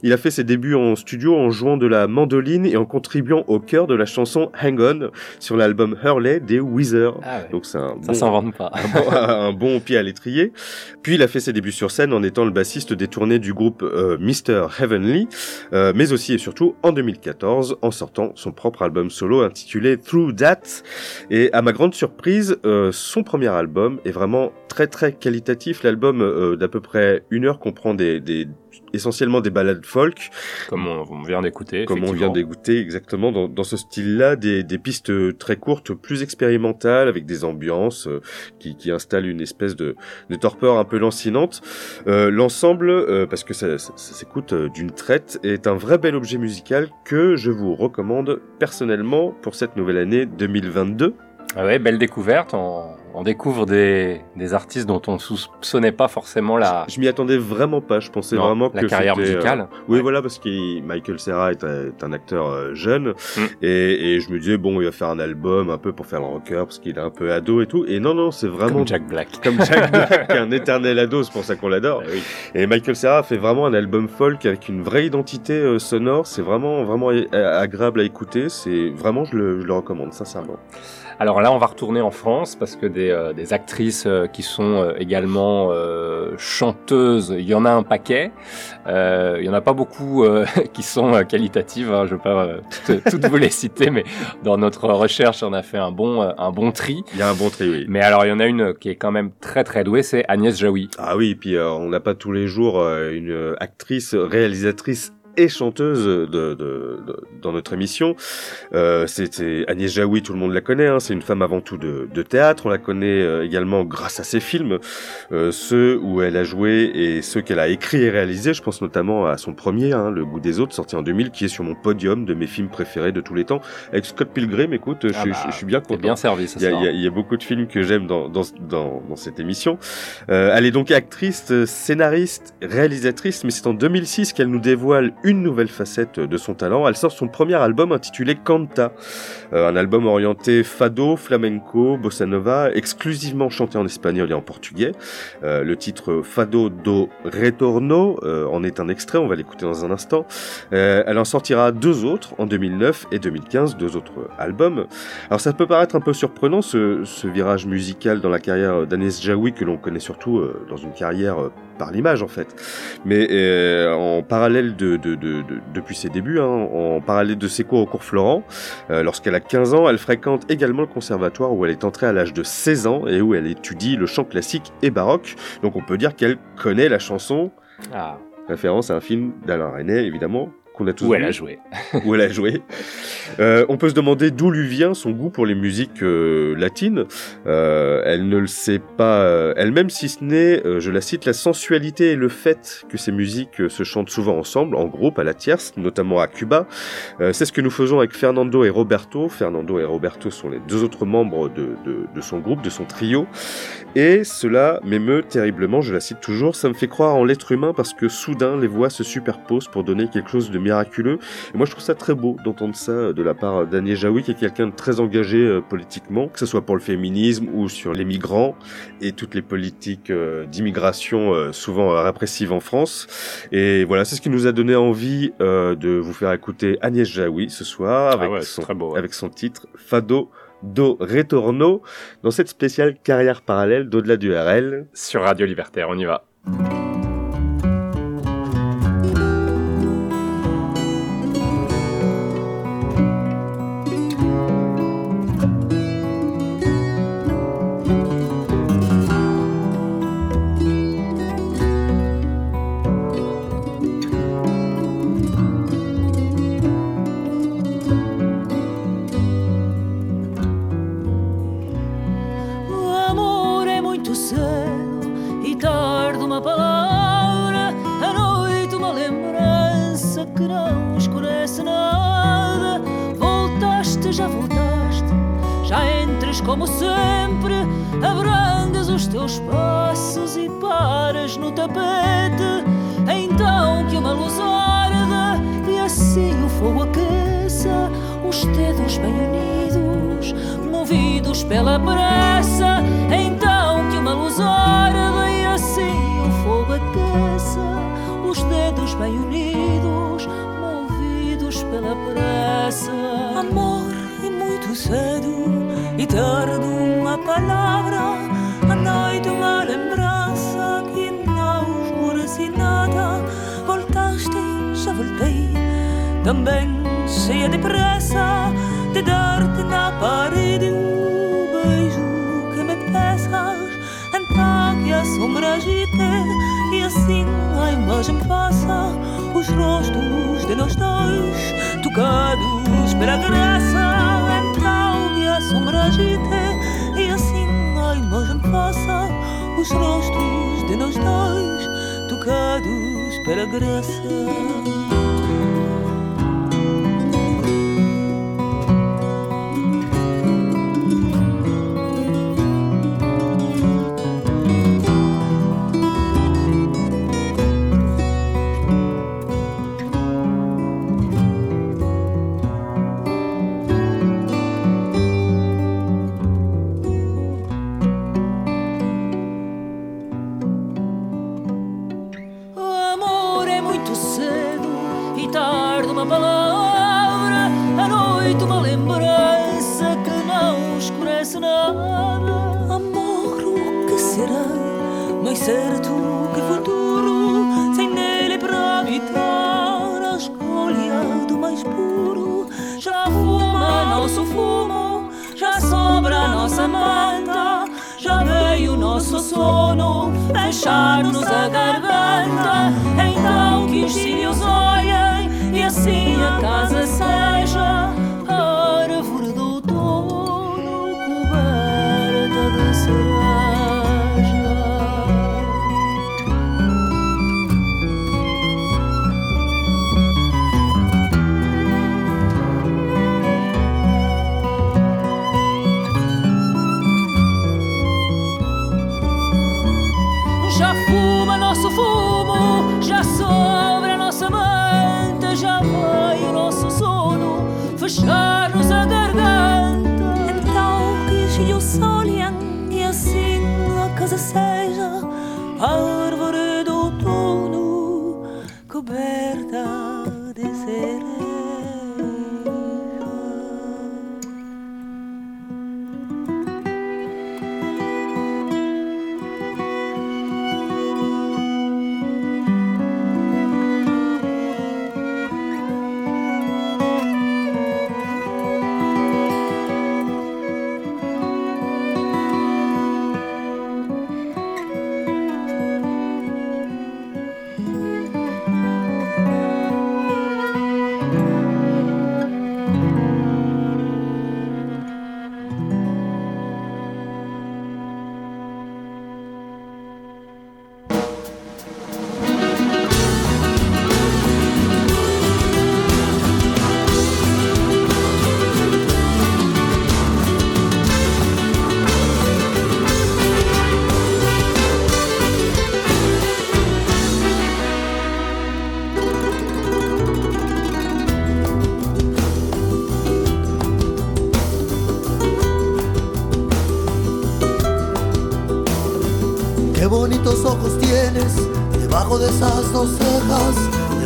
Il a fait ses débuts en studio en jouant de la mandoline et en contribuant au chœur de la chanson Hang On sur l'album Hurley des Weezer. Ah ouais. Donc c'est un Ça bon, s'invente pas. un bon, un bon pied à l'étrier. Puis il a fait ses débuts sur scène en étant le bassiste des tournées du groupe euh, Mr. Heavenly, euh, mais aussi et surtout en 2014 en sortant son propre album solo intitulé Through That. Et à ma grande surprise, euh, son premier album est vraiment très très qualitatif. L'album euh, d'à peu près une heure comprend des, des essentiellement des ballades folk, Comme on, on vient d'écouter. comme on vient d'écouter exactement dans, dans ce style-là, des, des pistes très courtes, plus expérimentales, avec des ambiances euh, qui, qui installent une espèce de, de torpeur un peu lancinante. Euh, L'ensemble, euh, parce que ça, ça, ça s'écoute euh, d'une traite, est un vrai bel objet musical que je vous recommande personnellement pour cette nouvelle année 2022. Ah ouais, belle découverte. On, on découvre des, des artistes dont on ne soupçonnait pas forcément la, Je m'y attendais vraiment pas. Je pensais Non, vraiment la que carrière euh, musicale. oui, Ouais. voilà, parce que Michael Serra est un, est un acteur euh, jeune, Mm. et, et je me disais bon, il va faire un album un peu pour faire le rocker parce qu'il est un peu ado et tout. Et non, non, c'est vraiment comme Jack Black. comme Jack Black, un éternel ado, c'est pour ça qu'on l'adore. Oui. Et Michael Serra fait vraiment un album folk avec une vraie identité euh, sonore. C'est vraiment, vraiment agréable à écouter. C'est vraiment, je le, je le recommande sincèrement. Alors là, on va retourner en France parce que des, euh, des actrices euh, qui sont euh, également euh, chanteuses, il y en a un paquet. Euh, il y en a pas beaucoup euh, qui sont qualitatives. Hein, je vais pas euh, toutes, toutes vous les citer, mais dans notre recherche, on a fait un bon, un bon tri. Il y a un bon tri, oui. Mais alors, il y en a une qui est quand même très très douée, c'est Agnès Jaoui. Ah oui, et puis euh, on n'a pas tous les jours euh, une actrice, réalisatrice et chanteuse de, de- de- dans notre émission. Euh, c'est Agnès Jaoui, tout le monde la connaît. Hein, c'est une femme avant tout de, de théâtre. On la connaît euh, également grâce à ses films, euh, ceux où elle a joué et ceux qu'elle a écrits et réalisés. Je pense notamment à son premier, hein, Le goût des autres, sorti en 2000, qui est sur mon podium de mes films préférés de tous les temps. Avec Scott Pilgrim, écoute, je, Ah suis- bah, je suis bien content. bien servi, ça Il y, y y a beaucoup de films que j'aime dans, dans, dans, dans cette émission. Euh, elle est donc actrice, scénariste, réalisatrice, mais c'est en 2006 qu'elle nous dévoile une nouvelle facette de son talent. Elle sort son premier album intitulé Canta, euh, un album orienté fado, flamenco, bossa nova, exclusivement chanté en espagnol et en portugais. Euh, le titre Fado do Retorno euh, en est un extrait, on va l'écouter dans un instant. Elle en sortira deux autres en 2009 et 2015, deux autres albums. Alors ça peut paraître un peu surprenant ce, ce virage musical dans la carrière d'Agnès Jaoui que l'on connaît surtout dans une carrière par l'image en fait. Mais euh, en parallèle de, de, de, de- depuis ses débuts, hein, en parallèle de ses cours au cours Florent, euh, lorsqu'elle a 15 ans, elle fréquente également le conservatoire où elle est entrée à l'âge de 16 ans et où elle étudie le chant classique et baroque. Donc on peut dire qu'elle connaît la chanson, Ah, référence à un film d'Alain Resnais évidemment qu'on a tous où elle a joué. où elle a joué. Euh, on peut se demander d'où lui vient son goût pour les musiques euh, latines. Euh, elle ne le sait pas euh, elle-même, si ce n'est, je la cite, la sensualité et le fait que ces musiques se chantent souvent ensemble, en groupe, à la tierce, notamment à Cuba. C'est ce que nous faisons avec Fernando et Roberto. Fernando et Roberto sont les deux autres membres de, de, de son groupe, de son trio. Et cela m'émeut terriblement, je la cite toujours, ça me fait croire en l'être humain parce que soudain les voix se superposent pour donner quelque chose de miraculeux. Et moi je trouve ça très beau d'entendre ça de la part d'Agnès Jaoui qui est quelqu'un de très engagé euh, politiquement, que ce soit pour le féminisme ou sur les migrants et toutes les politiques euh, d'immigration euh, souvent euh, répressives en France. Et voilà, c'est ce qui nous a donné envie euh, de vous faire écouter Agnès Jaoui ce soir avec, Ah ouais, c'est son, très beau, ouais. avec son titre Fado do Retorno dans cette spéciale carrière parallèle d'au-delà du RL. Sur Radio Libertaire, on y va. Já voltaste, já entres como sempre, abrandas os teus passos e paras no tapete. Então que uma luz arda e assim o fogo aqueça os dedos bem unidos. movidos pela pressa. Então que uma luz ora e assim o fogo aqueça. Os dedos bem unidos, movidos pela pressa. Amor muito cedo e tarde uma palavra, a noite uma lembrança que não escurece nada. Voltaste, já voltei, também cheia de pressa de dar-te na parede o beijo que me peças. Então que a sombra agite e assim a imagem faça os rostos de nós dois tocados pela graça. Sombra agite e assim a imagem faça os rostos de nós dois tocados pela graça.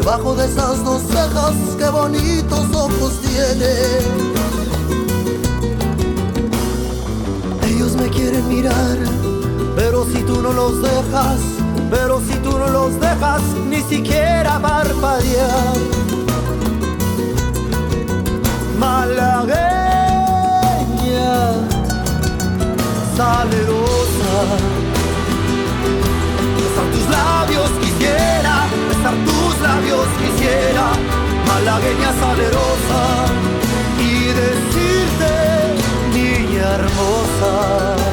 Debajo de esas dos cejas, qué bonitos ojos tienes. Ellos me quieren mirar, pero si tú no los dejas, pero si tú no los dejas, ni siquiera parpadear. Malagueña, salerosa. Malagueña salerosa, y decirte, niña hermosa.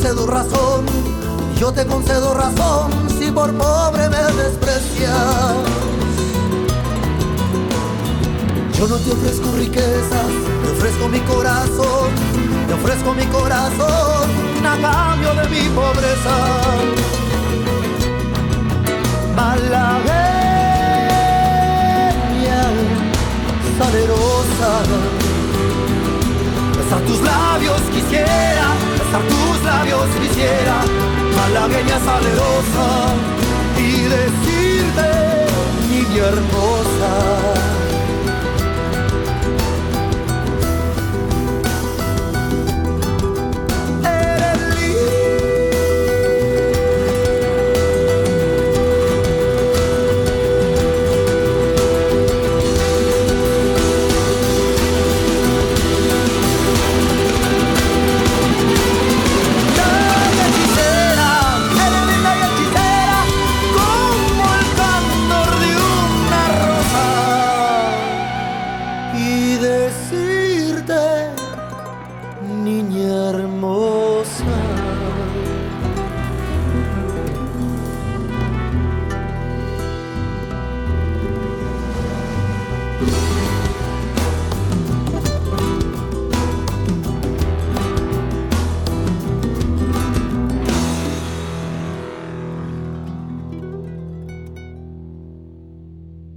Concedo razón, yo te concedo razón si por pobre me desprecias. Yo no te ofrezco riquezas, te ofrezco mi corazón, te ofrezco mi corazón a cambio de mi pobreza. Malagueña, salerosa, besar tus labios quisiera, besar tus labios quisiera, malagueña salerosa, y decirte, niña hermosa.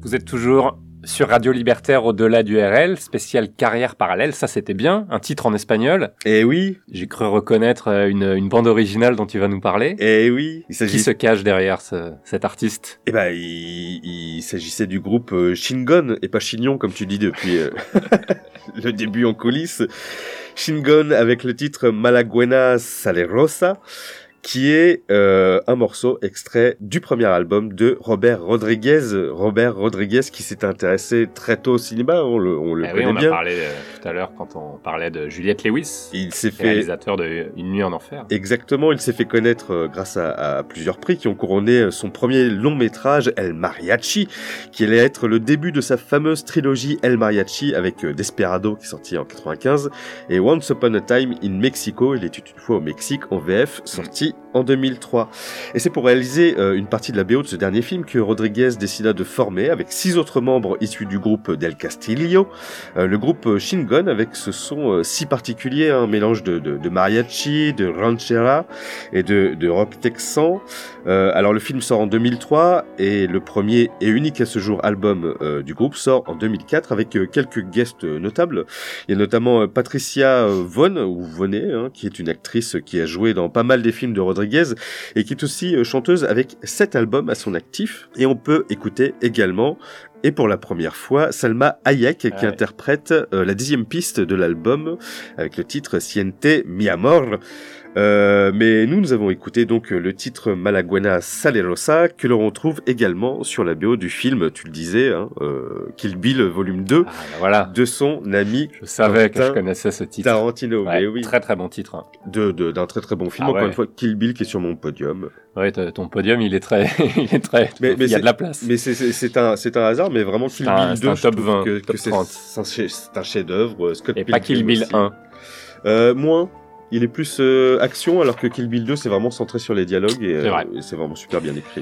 Vous êtes toujours sur Radio Libertaire au-delà du RL, spécial carrière parallèle, ça c'était bien, un titre en espagnol. Et oui. J'ai cru reconnaître euh, une, une bande originale dont tu vas nous parler. Et oui. Il Qui se cache derrière ce- cet artiste? Eh ben, il, il s'agissait du groupe euh, Shingon et pas Chignon comme tu dis depuis euh, le début en coulisses. Shingon avec le titre Malaguena Salerosa, qui est euh, un morceau extrait du premier album de Robert Rodriguez. Robert Rodriguez qui s'est intéressé très tôt au cinéma, on le, on le Eh oui, connaît on a bien. parlé euh, tout à l'heure quand on parlait de Juliette Lewis, Il s'est fait réalisateur de Une nuit en enfer. Exactement, il s'est fait connaître euh, grâce à, à plusieurs prix qui ont couronné euh, son premier long métrage El Mariachi, qui allait être le début de sa fameuse trilogie El Mariachi avec Desperado qui est sorti en 95 et Once Upon a Time in Mexico, il était une fois au Mexique en VF, sorti en 2003. Et c'est pour réaliser euh, une partie de la BO de ce dernier film que Rodriguez décida de former avec six autres membres issus du groupe Del Castillo, euh, le groupe Shingon avec ce son euh, si particulier, un mélange de, mariachi, de ranchera et de, rock texan. Alors le film sort en 2003 et le premier et unique à ce jour album du groupe sort en 2004 avec quelques guests notables. Il y a notamment Patricia Vaughn ou Vonnet, hein, qui est une actrice qui a joué dans pas mal des films de Rodriguez et qui est aussi euh, chanteuse avec sept albums à son actif. Et on peut écouter également et pour la première fois, Salma Hayek qui ouais. interprète euh, la dixième piste de l'album avec le titre Siente mi amor. Euh, mais nous, nous avons écouté donc euh, le titre Malaguena Salerosa que l'on retrouve également sur la BO du film, tu le disais, hein, euh, Kill Bill volume 2 Ah, voilà, de son ami je savais que je Quentin connaissais ce titre. Tarantino. Ouais, mais oui, Très très bon titre. hein. de de- d'un très très bon film. Ah Encore ouais. une fois, Kill Bill qui est sur mon podium. Ouais, ton podium, il est très, il est très, Mais- mais il y a de la place. Mais c'est- un c'est un hasard, mais vraiment Kill un- Bill c'est 2, un top trouve 20, que, c'est 30. c'est un chef-d'œuvre. Scott Et pas Kill Pilgrim Bill aussi. 1. Euh, moins. Il est plus euh, action, alors que Kill Bill 2, c'est vraiment centré sur les dialogues et C'est euh, vrai. et c'est vraiment super bien écrit.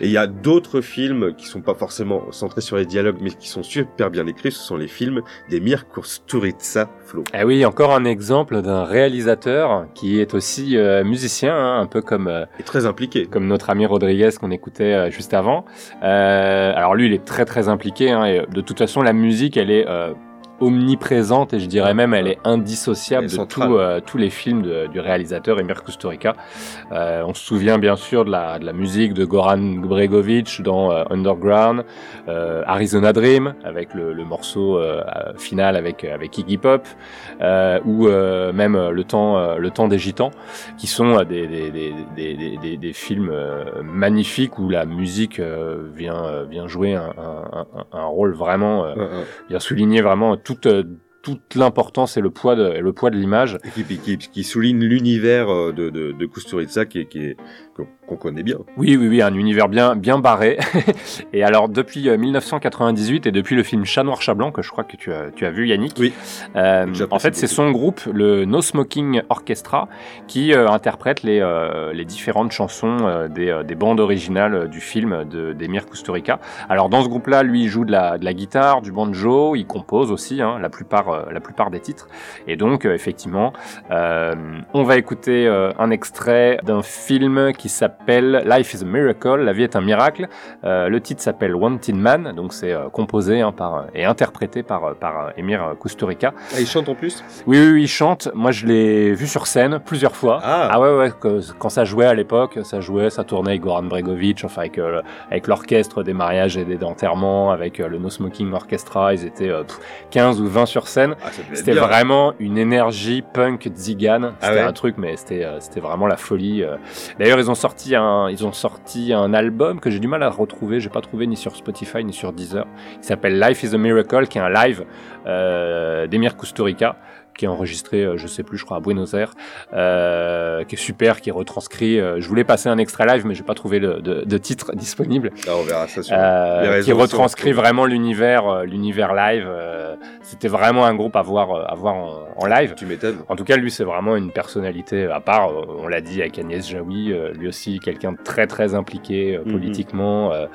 Et il y a d'autres films qui sont pas forcément centrés sur les dialogues, mais qui sont super bien écrits. Ce sont les films d'Emir Kusturica, Flo. Eh oui, encore un exemple d'un réalisateur qui est aussi euh, musicien, hein, un peu comme euh, Et très impliqué. comme notre ami Rodriguez qu'on écoutait euh, juste avant. Euh, alors lui, il est très très impliqué. Hein, et de toute façon, la musique, elle est euh, omniprésente et je dirais même elle est indissociable Elle est de tout, euh, tous les films de- du réalisateur Emir Kusturica. Euh, on se souvient bien sûr de la, de la musique de Goran Bregovic dans euh, Underground, euh, Arizona Dream avec le, le morceau final avec avec Iggy Pop, ou même le temps le temps des gitans, qui sont des des, des, des, des, films magnifiques où la musique vient vient jouer un, un, un, un rôle vraiment vient souligner vraiment toute euh, toute l'importance et le poids de, et le poids de l'image. Qui, qui, qui souligne l'univers euh, de, de, de Kusturica qui, qui est qu'on connaît bien. Oui, oui, oui, un univers bien, bien barré. et alors, depuis euh, 1998 et depuis le film Chat Noir Chat Blanc, que je crois que tu as, tu as vu, Yannick, oui. en fait, c'est son groupe, le No Smoking Orchestra, qui euh, interprète les, euh, les différentes chansons euh, des, euh, des bandes originales euh, du film de- d'Emir Kusturica. Alors, dans ce groupe-là, lui, il joue de la, de la guitare, du banjo, il compose aussi hein, la, plupart, euh, la plupart des titres. Et donc, euh, effectivement, euh, on va écouter euh, un extrait d'un film qui s'appelle Life is a Miracle, La vie est un miracle. Euh, le titre s'appelle Wanted Man, donc c'est euh, composé hein, par, et interprété par, euh, par euh, Emir Kusturica. Ah, il chante en plus? Oui, oui, oui, il chante. Moi, je l'ai vu sur scène plusieurs fois. Ah, ouais, ouais, que- quand ça jouait à l'époque, ça jouait, ça tournait avec Goran Bregovic, enfin avec, euh, avec l'orchestre des mariages et des enterrements, avec euh, le No Smoking Orchestra, ils étaient euh, pff, 15 ou 20 sur scène. Ah, c'était vraiment une énergie punk zigane. Ah C'était ouais un truc, mais c'était euh, c'était vraiment la folie. euh. D'ailleurs, ils ont sorti un ils ont sorti un album que j'ai du mal à retrouver. J'ai pas trouvé ni sur Spotify ni sur Deezer. Il s'appelle Life is a Miracle, qui est un live euh, d'Emir Kusturica qui est enregistré, euh, je sais plus, je crois à Buenos Aires, euh, qui est super, qui est retranscrit. euh, je voulais passer un extrait live, mais j'ai pas trouvé de, de, de titre disponible. Ah, on verra ça sur Euh, qui retranscrit vraiment l'univers, euh, l'univers live. C'était vraiment un groupe à voir, à voir en, en live. Tu m'étonnes. En tout cas, lui, c'est vraiment une personnalité à part. On l'a dit avec Agnès Jaoui, lui aussi quelqu'un de très très impliqué Mhm. politiquement. euh,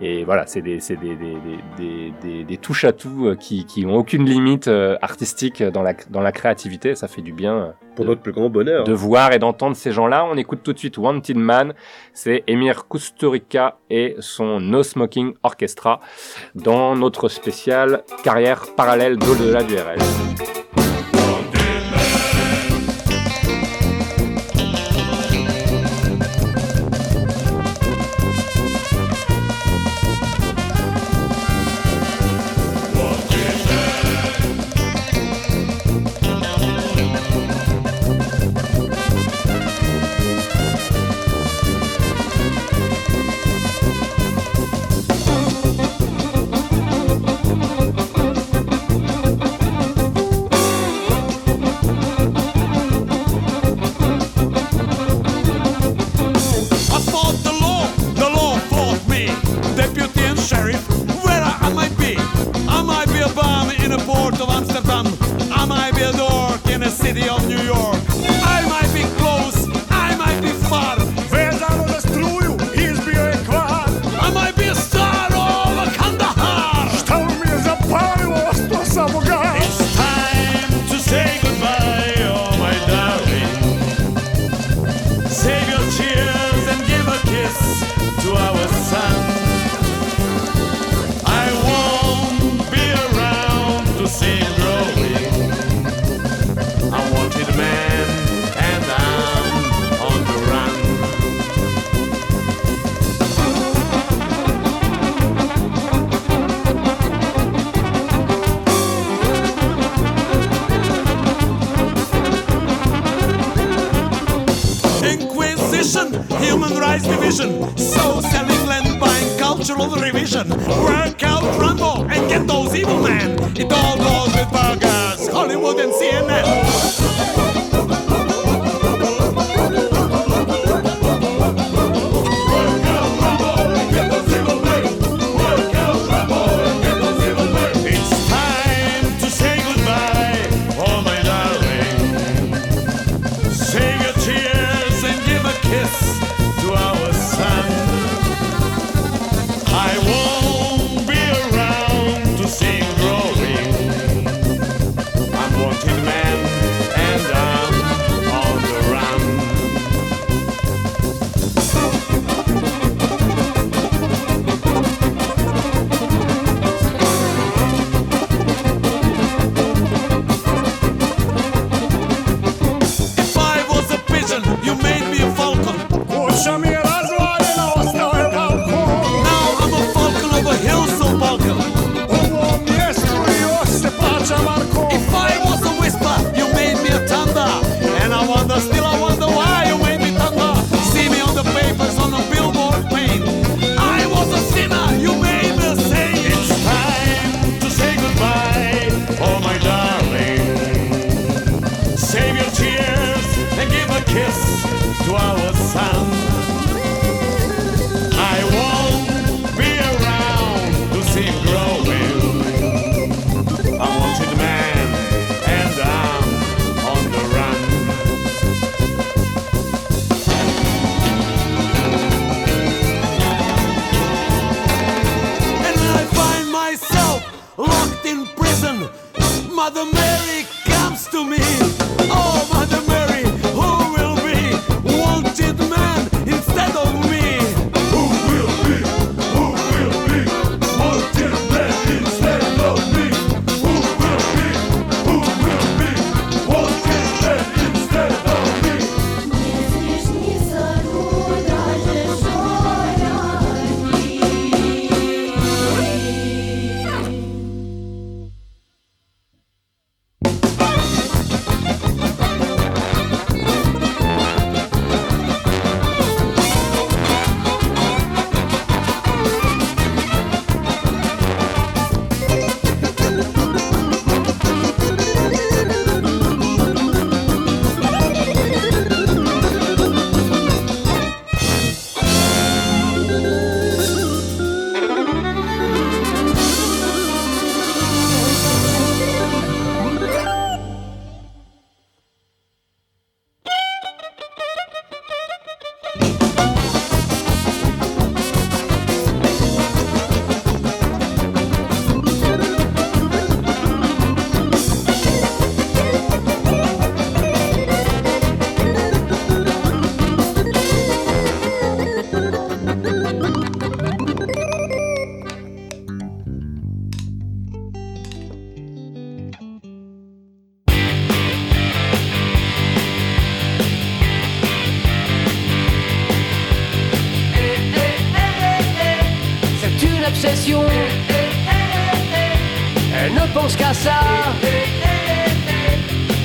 et voilà, c'est des, c'est des, des, des, des, des- des touches à tout qui, qui ont aucune limite artistique dans la, dans la créativité. Ça fait du bien. euh, Pour de- notre plus grand bonheur. de voir et d'entendre ces gens-là. On écoute tout de suite Wanted Man, c'est Emir Kusturica et son No Smoking Orchestra dans notre spécial carrière parallèle d'au-delà du RL.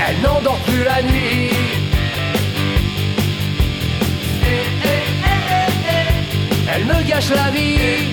Elle n'endort plus la nuit. Elle me gâche la vie.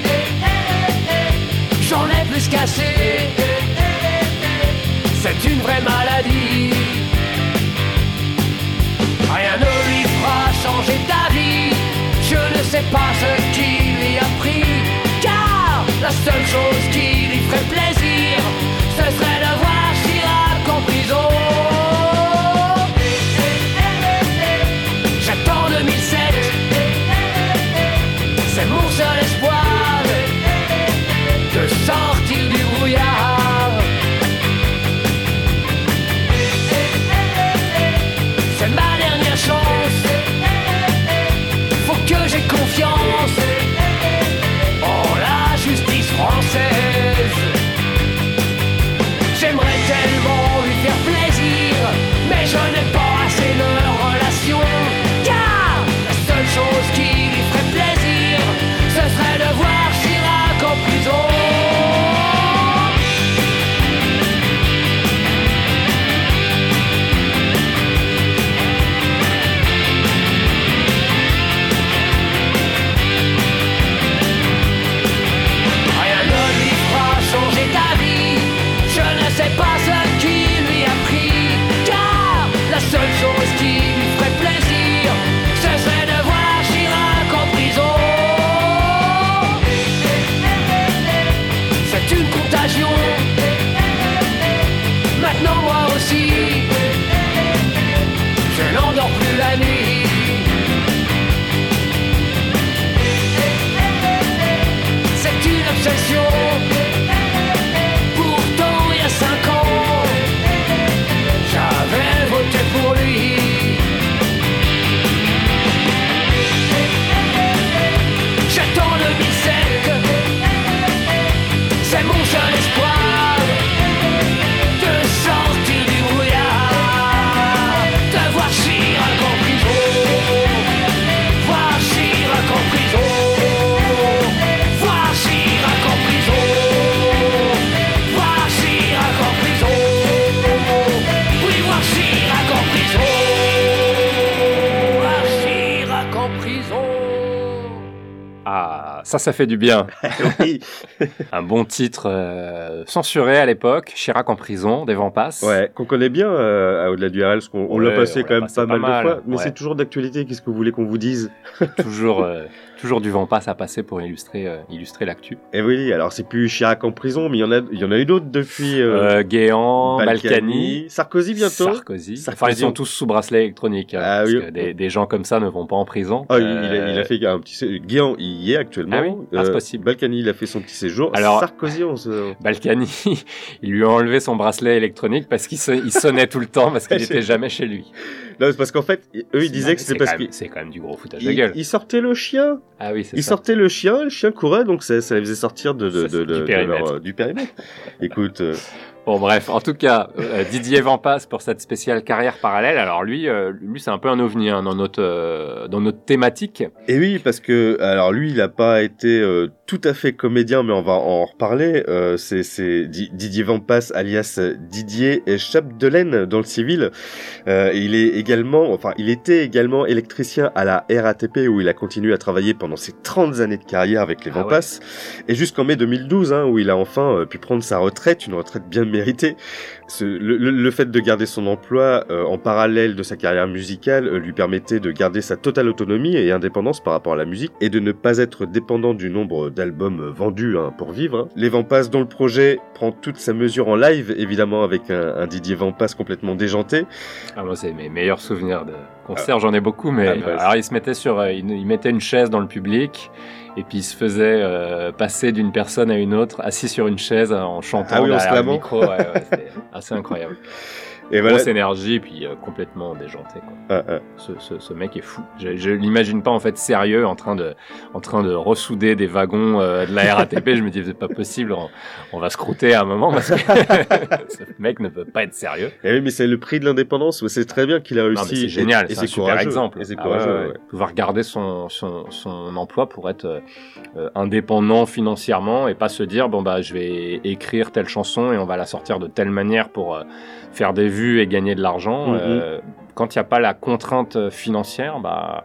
Ça, ça fait du bien. Un bon titre euh, censuré à l'époque, Chirac en prison, des vents passent. Ouais, qu'on connaît bien euh, Au-delà du RL, parce qu'on on l'a passé on quand même passé pas, pas mal, mal, de fois. Mais ouais. c'est toujours d'actualité, qu'est-ce que vous voulez qu'on vous dise? Toujours, euh, toujours du vent passe à passer pour illustrer, euh, illustrer l'actu. Et oui, alors c'est plus Chirac en prison, mais il y en a, il y en a eu d'autres depuis. Euh, Guéant, Balkany, Sarkozy bientôt. Sarkozy. Sarkozy, Enfin, ils sont on- tous sous bracelet électronique. hein, Ah parce oui. que des, des gens comme ça ne vont pas en prison. Ah, il, Euh, il a, il a fait un petit. Guéant, il, y est actuellement. Ah oui Ah, c'est Euh, possible. Balkany, il a fait son petit séjour. Alors- Sarkozy, on se... Balkany, il lui a enlevé son bracelet électronique parce qu'il sonnait tout le temps parce qu'il n'était jamais chez lui. Non, c'est parce qu'en fait, eux, ils disaient que c'était parce qu'ils C'est quand même du gros foutage de gueule. il sortait le chien. Ah oui, c'est ça. sortait le chien, le chien courait, donc ça, ça les faisait sortir de, de, Ça, c'est de- du périmètre. euh, du périmètre. Écoute, euh, Bon bref, en tout cas, euh, Didier Vampas pour cette spéciale carrière parallèle. Alors lui, euh, lui c'est un peu un ovni hein, dans notre euh, dans notre thématique. Et oui, parce que alors lui, il n'a pas été tout à fait comédien, mais on va en reparler. Euh, c'est c'est Di- Didier Vampas, alias Didier Chapdelaine dans le civil. Euh, il est également, enfin, il était également électricien à la RATP où il a continué à travailler pendant ses 30 années de carrière avec les Ah Vampas, et jusqu'en mai 2012, hein, où il a enfin euh, pu prendre sa retraite, une retraite bien méritée. Ce- le, fait de garder son emploi euh, en parallèle de sa carrière musicale euh, lui permettait de garder sa totale autonomie et indépendance par rapport à la musique et de ne pas être dépendant du nombre d'albums vendus hein, pour vivre. hein. Les Vampas dont le projet prend toute sa mesure en live, évidemment avec un, un Didier Vampas complètement déjanté. Ah, moi, c'est mes meilleurs souvenirs de concert. J'en ai beaucoup, mais Ah, bah, alors il se mettait sur, euh, il, il mettait une chaise dans le public et puis il se faisait euh, passer d'une personne à une autre, assis sur une chaise en chantant Ah oui, en le micro. Ouais, ouais, c'était assez incroyable. Et voilà. Grosse énergie, puis euh, complètement déjanté. Quoi. Ah, ah. Ce, ce- ce mec est fou. Je, je l'imagine pas en fait sérieux, en train de, en train de ressouder des wagons euh, de la RATP. je me dis c'est pas possible, on, on va se croûter à un moment parce que ce mec ne peut pas être sérieux. Et oui, mais c'est le prix de l'indépendance. C'est très bien qu'il a réussi. C'est génial, c'est un super courageux. exemple. Et c'est Ah courageux. ouais, ouais. ouais. Pouvoir garder son, son, son emploi pour être euh, indépendant financièrement et pas se dire bon bah je vais écrire telle chanson et on va la sortir de telle manière pour faire des vues et gagner de l'argent. Mhm. Euh, quand il n'y a pas la contrainte financière, bah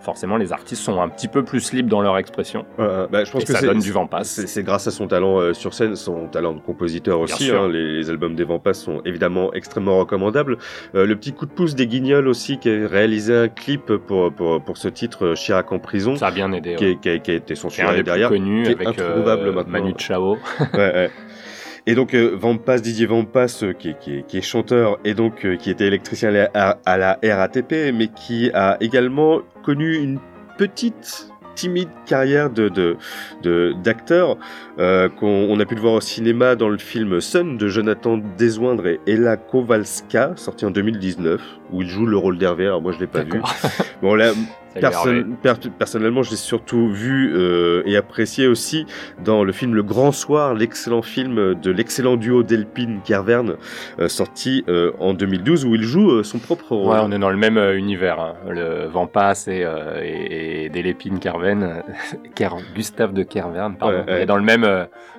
forcément les artistes sont un petit peu plus libres dans leur expression. Euh, bah, je pense Et que ça donne du vent passe. C'est grâce à son talent euh, sur scène, son talent de compositeur aussi. hein. les, les albums des Vampas sont évidemment extrêmement recommandables. Euh, le petit coup de pouce des Guignols aussi, qui a réalisé un clip pour, pour, pour ce titre, euh, Chirac en prison. Ça a bien aidé. Qui, ouais. qui a, qui a été des derrière. plus connus qui est avec introuvable euh, maintenant. Manu Chao. Ouais, ouais. Et donc euh, Vampas, Didier Vampas, euh, qui, est- chanteur et donc euh, qui était électricien à la, à- la RATP, mais qui a également connu une petite timide carrière d'acteur euh, qu'on on a pu le voir au cinéma dans le film Sun de Jonathan Deswindre et Ella Kowalska sorti en 2019 où il joue le rôle d'Hervé alors moi je l'ai pas vu bon là per- personnellement je l'ai surtout vu euh, et apprécié aussi dans le film Le Grand Soir l'excellent film de l'excellent duo Delpine Kerverne euh, sorti en 2012 où il joue son propre rôle Ouais, on est dans le même univers. hein. Le Vampas et, et, et Delépine Gustave de Kerverne, pardon. Ouais, dans le même,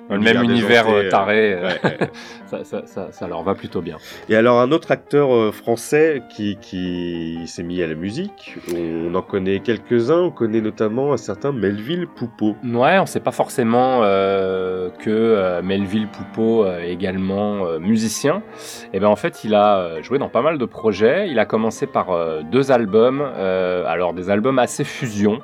dans le même Univers euh, euh, taré. euh, ouais, ouais. ça, ça, ça, ça leur va plutôt bien. Et alors un autre acteur euh, français qui, qui s'est mis à la musique, on en connaît quelques-uns, on connaît notamment un certain Melville Poupeau. Ouais, on sait pas forcément euh, que euh, Melville Poupeau euh, est également euh, musicien. Et ben en fait, il a euh, joué dans pas mal de projets. Il a commencé par euh, deux albums, euh, alors des albums assez fusion.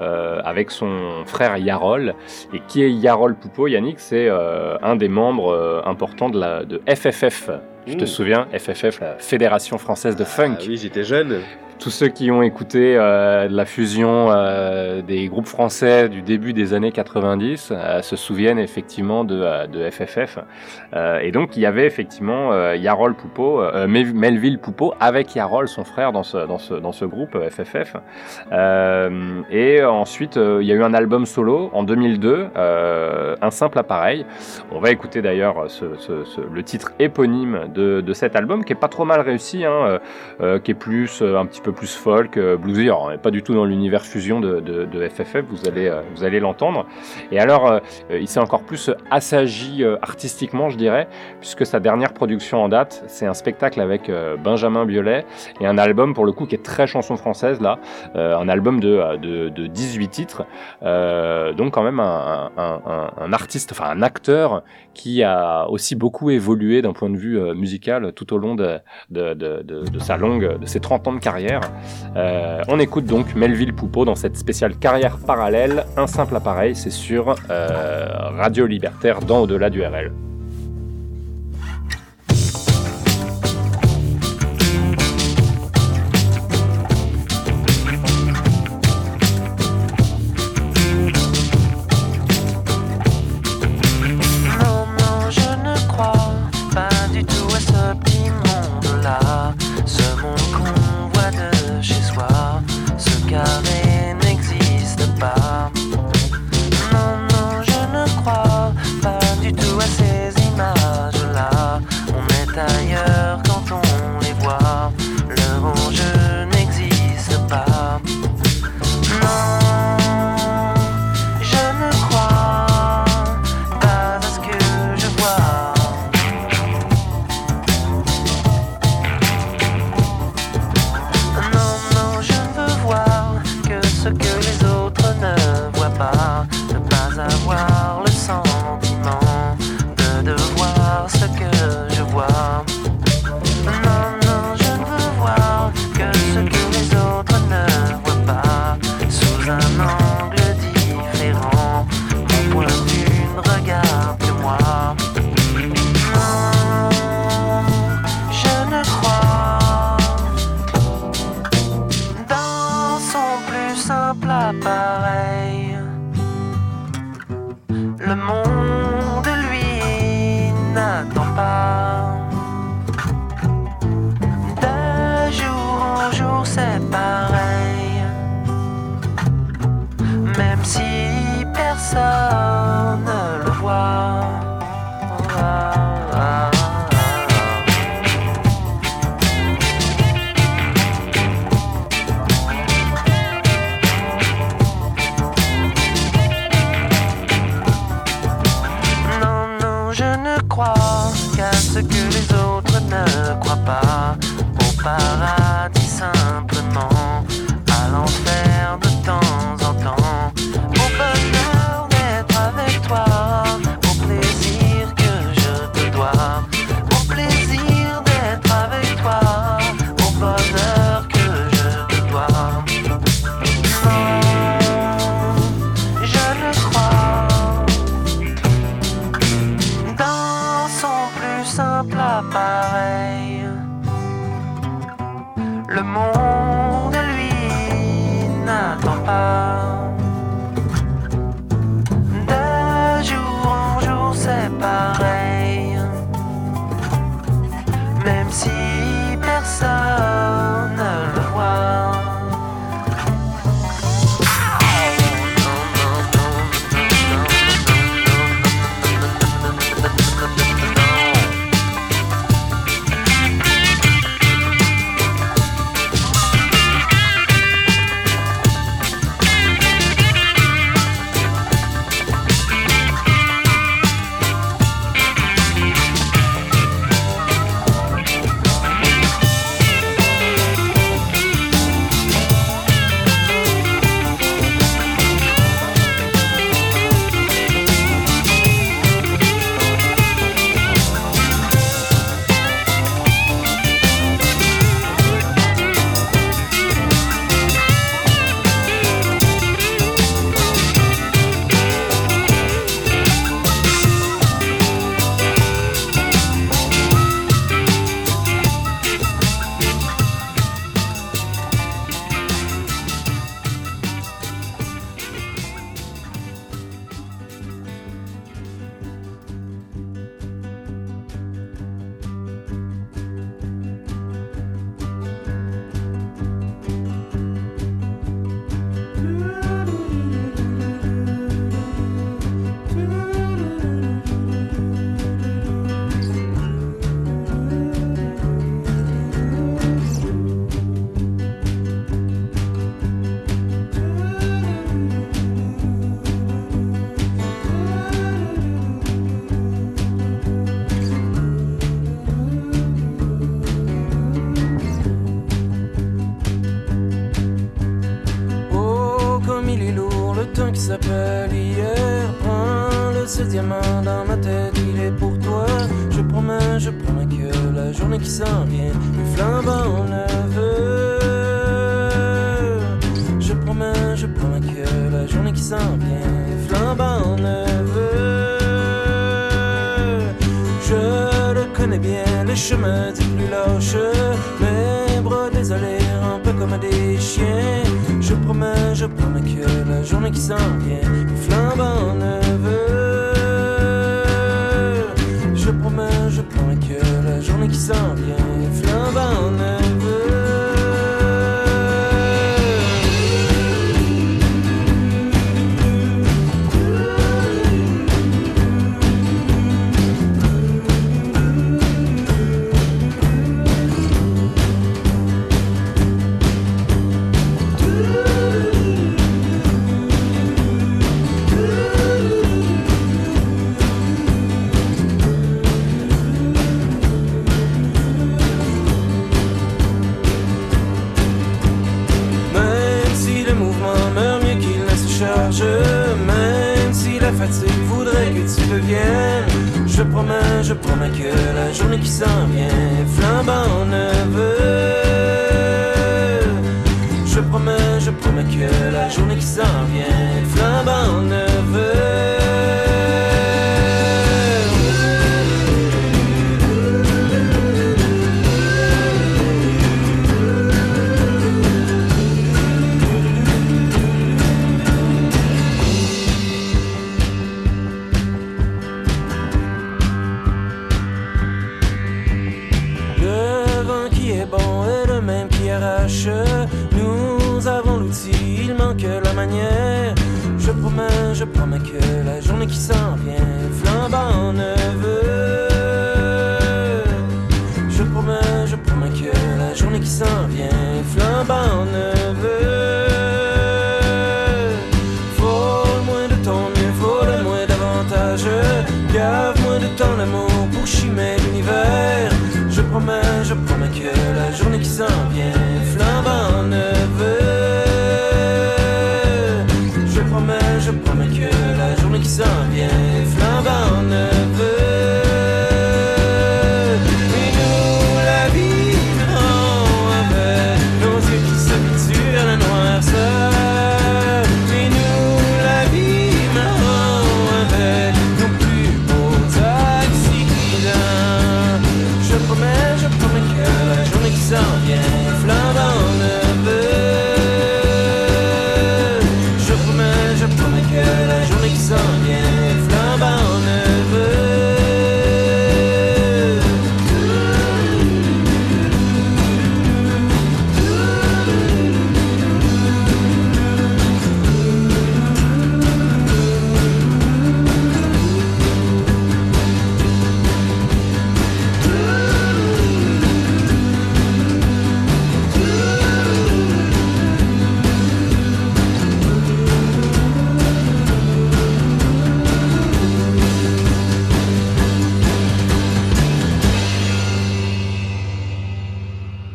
Euh, avec son frère Yarol. Et qui est Yarol Poupeau Yannick, c'est euh, un des membres euh, importants de, la, de FFF. Tu te Mmh. souviens FFF, la Fédération Française de Funk. Ah oui, j'étais jeune. Tous ceux qui ont écouté euh, la fusion euh, des groupes français du début des années 90 euh, se souviennent effectivement de, FFF. Et donc il y avait effectivement Yarol Poupeau, Mel- Melville Poupeau avec Yarol, son frère, dans ce, dans ce, dans ce groupe FFF. Et ensuite il y a eu un album solo en 2002, euh, un simple appareil. On va écouter d'ailleurs le titre éponyme de, de cet album qui est pas trop mal réussi, hein, qui est plus un petit peu plus folk, euh, bluesy. Alors, pas du tout dans l'univers fusion de, FFF, vous allez, euh, vous allez l'entendre. Et alors, euh, il s'est encore plus assagi artistiquement, je dirais, puisque sa dernière production en date, c'est un spectacle avec Benjamin Biolay et un album pour le coup qui est très chanson française là, un album de, de, de 18 titres. Donc quand même un, un, artiste, enfin un acteur qui a aussi beaucoup évolué d'un point de vue musical tout au long de, de, de sa longue, de ses 30 ans de carrière. Euh, on écoute donc Melville Poupeau dans cette spéciale carrière parallèle, un simple appareil, c'est sur euh, Radio Libertaire dans Au-delà du RL. Diamant dans ma tête, il est pour toi. Je promets, je promets que la journée qui s'en vient, le flambant neveu. Je promets, je promets que la journée qui s'en vient, le flambant neveu. Je le connais bien, les chemins des plus lâches, mes bras désolés, un peu comme des chiens. Je promets, je promets que la journée qui s'en vient, flambant neveu. Je promets que la journée qui s'en vient, flambant neveu. Je promets, je promets que la journée qui s'en vient, flambant neveu. La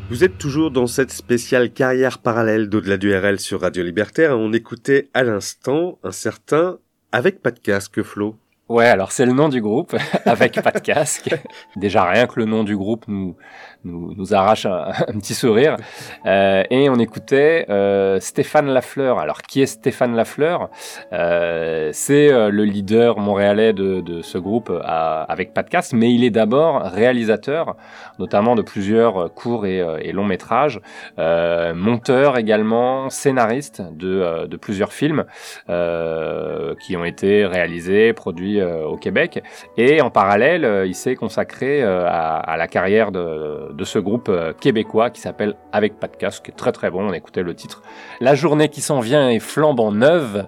Vous êtes toujours dans cette spéciale carrière parallèle d'au-delà du RL sur Radio Libertaire on écoutait à l'instant un certain avec pas de casque Flo. Ouais, alors c'est le nom du groupe, avec pas de casque. Déjà, rien que le nom du groupe nous, nous, nous arrache un, petit sourire. Euh, et on écoutait euh, Stéphane Lafleur. Alors, qui est Stéphane Lafleur? Euh, C'est euh, le leader montréalais de, de ce groupe à- avec pas de casque, mais il est d'abord réalisateur, notamment de plusieurs euh, courts et, et longs métrages, monteur également, scénariste de, de plusieurs films qui ont été réalisés, produits euh, au Québec. Et en parallèle, euh, il s'est consacré euh, à, la carrière de, de ce groupe québécois qui s'appelle Avec pas de casque. Très très bon, on écoutait le titre. La journée qui s'en vient est flambant neuve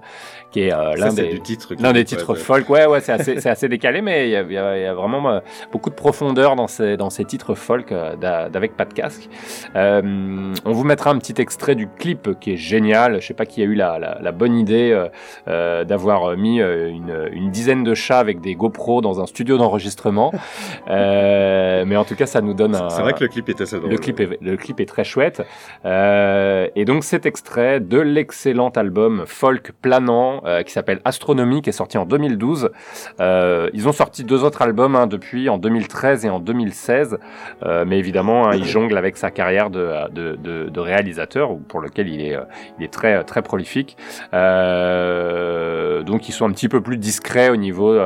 qui est euh, l'un des, du titre l'un des titres ouais. folk. Ouais, ouais, c'est assez, c'est assez décalé, mais il y a, il y a- y a vraiment euh, beaucoup de profondeur dans ces, dans ces titres folk euh, d'a- d'avec pas de casque. Euh, on vous mettra un petit extrait du clip qui est génial. Je sais pas qui a eu la, la, la bonne idée euh, d'avoir mis une, une dizaine de chats avec des GoPro dans un studio d'enregistrement. Euh, mais en tout cas, ça nous donne un. C'est vrai que le clip est assez drôle. Le clip est, le clip est très chouette. Euh, et donc cet extrait de l'excellent album folk planant euh, qui s'appelle Astronomie, qui est sorti en 2012. Euh, ils ont sorti deux autres albums hein, depuis, en 2013 et en 2016. Euh, mais évidemment, hein, il jongle avec sa carrière de, réalisateur, ou pour lequel il est, très, prolifique. Donc ils sont un petit peu plus discrets au niveau,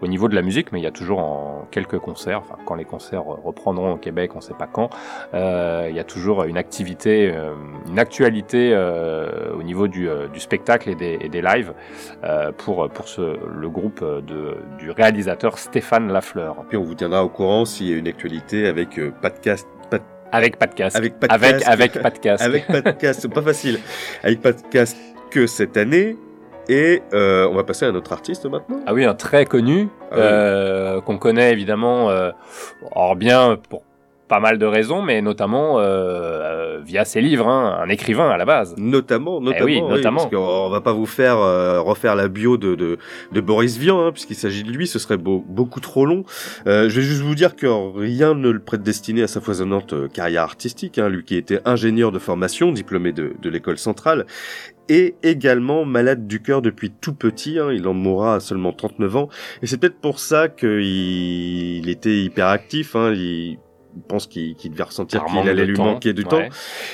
au niveau de la musique, mais il y a toujours en quelques concerts, quand les concerts reprendront au Québec, on ne sait pas quand, il y a toujours une activité, une actualité au niveau du, du spectacle et des, et des lives euh, pour, pour ce, le groupe de, du réalisateur Stéphane Lafleur. Puis on vous tiendra au courant s'il y a une actualité avec euh, de- Avec casque. Avec de Avec- avec casque. avec pas facile. Avec casque que cette année. Et euh, on va passer à un autre artiste maintenant. Ah oui, un très connu, Ah oui. euh, qu'on connaît évidemment, euh, or bien pour pas mal de raisons, mais notamment euh, euh, via ses livres, hein, un écrivain à la base. Notamment, notamment, Eh oui, notamment. parce qu'on va pas vous faire euh, refaire la bio de, de, de Boris Vian, hein, puisqu'il s'agit de lui, ce serait beau- beaucoup trop long. Euh, je vais juste vous dire que rien ne le prédestinait à sa foisonnante euh, carrière artistique, hein, lui qui était ingénieur de formation, diplômé de, de l'école centrale, et également malade du cœur depuis tout petit, hein, il en mourra à seulement 39 ans, et c'est peut-être pour ça qu'il il était hyperactif, hein, il pense qu'il devait ressentir qu'il allait lui temps, manquer du ouais. temps. Et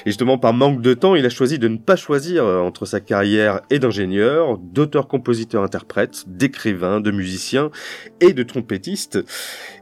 justement, par manque de temps, il a choisi de ne pas choisir euh, entre sa carrière et d'ingénieur, d'auteur-compositeur-interprète, d'écrivain, de musicien et de trompettiste.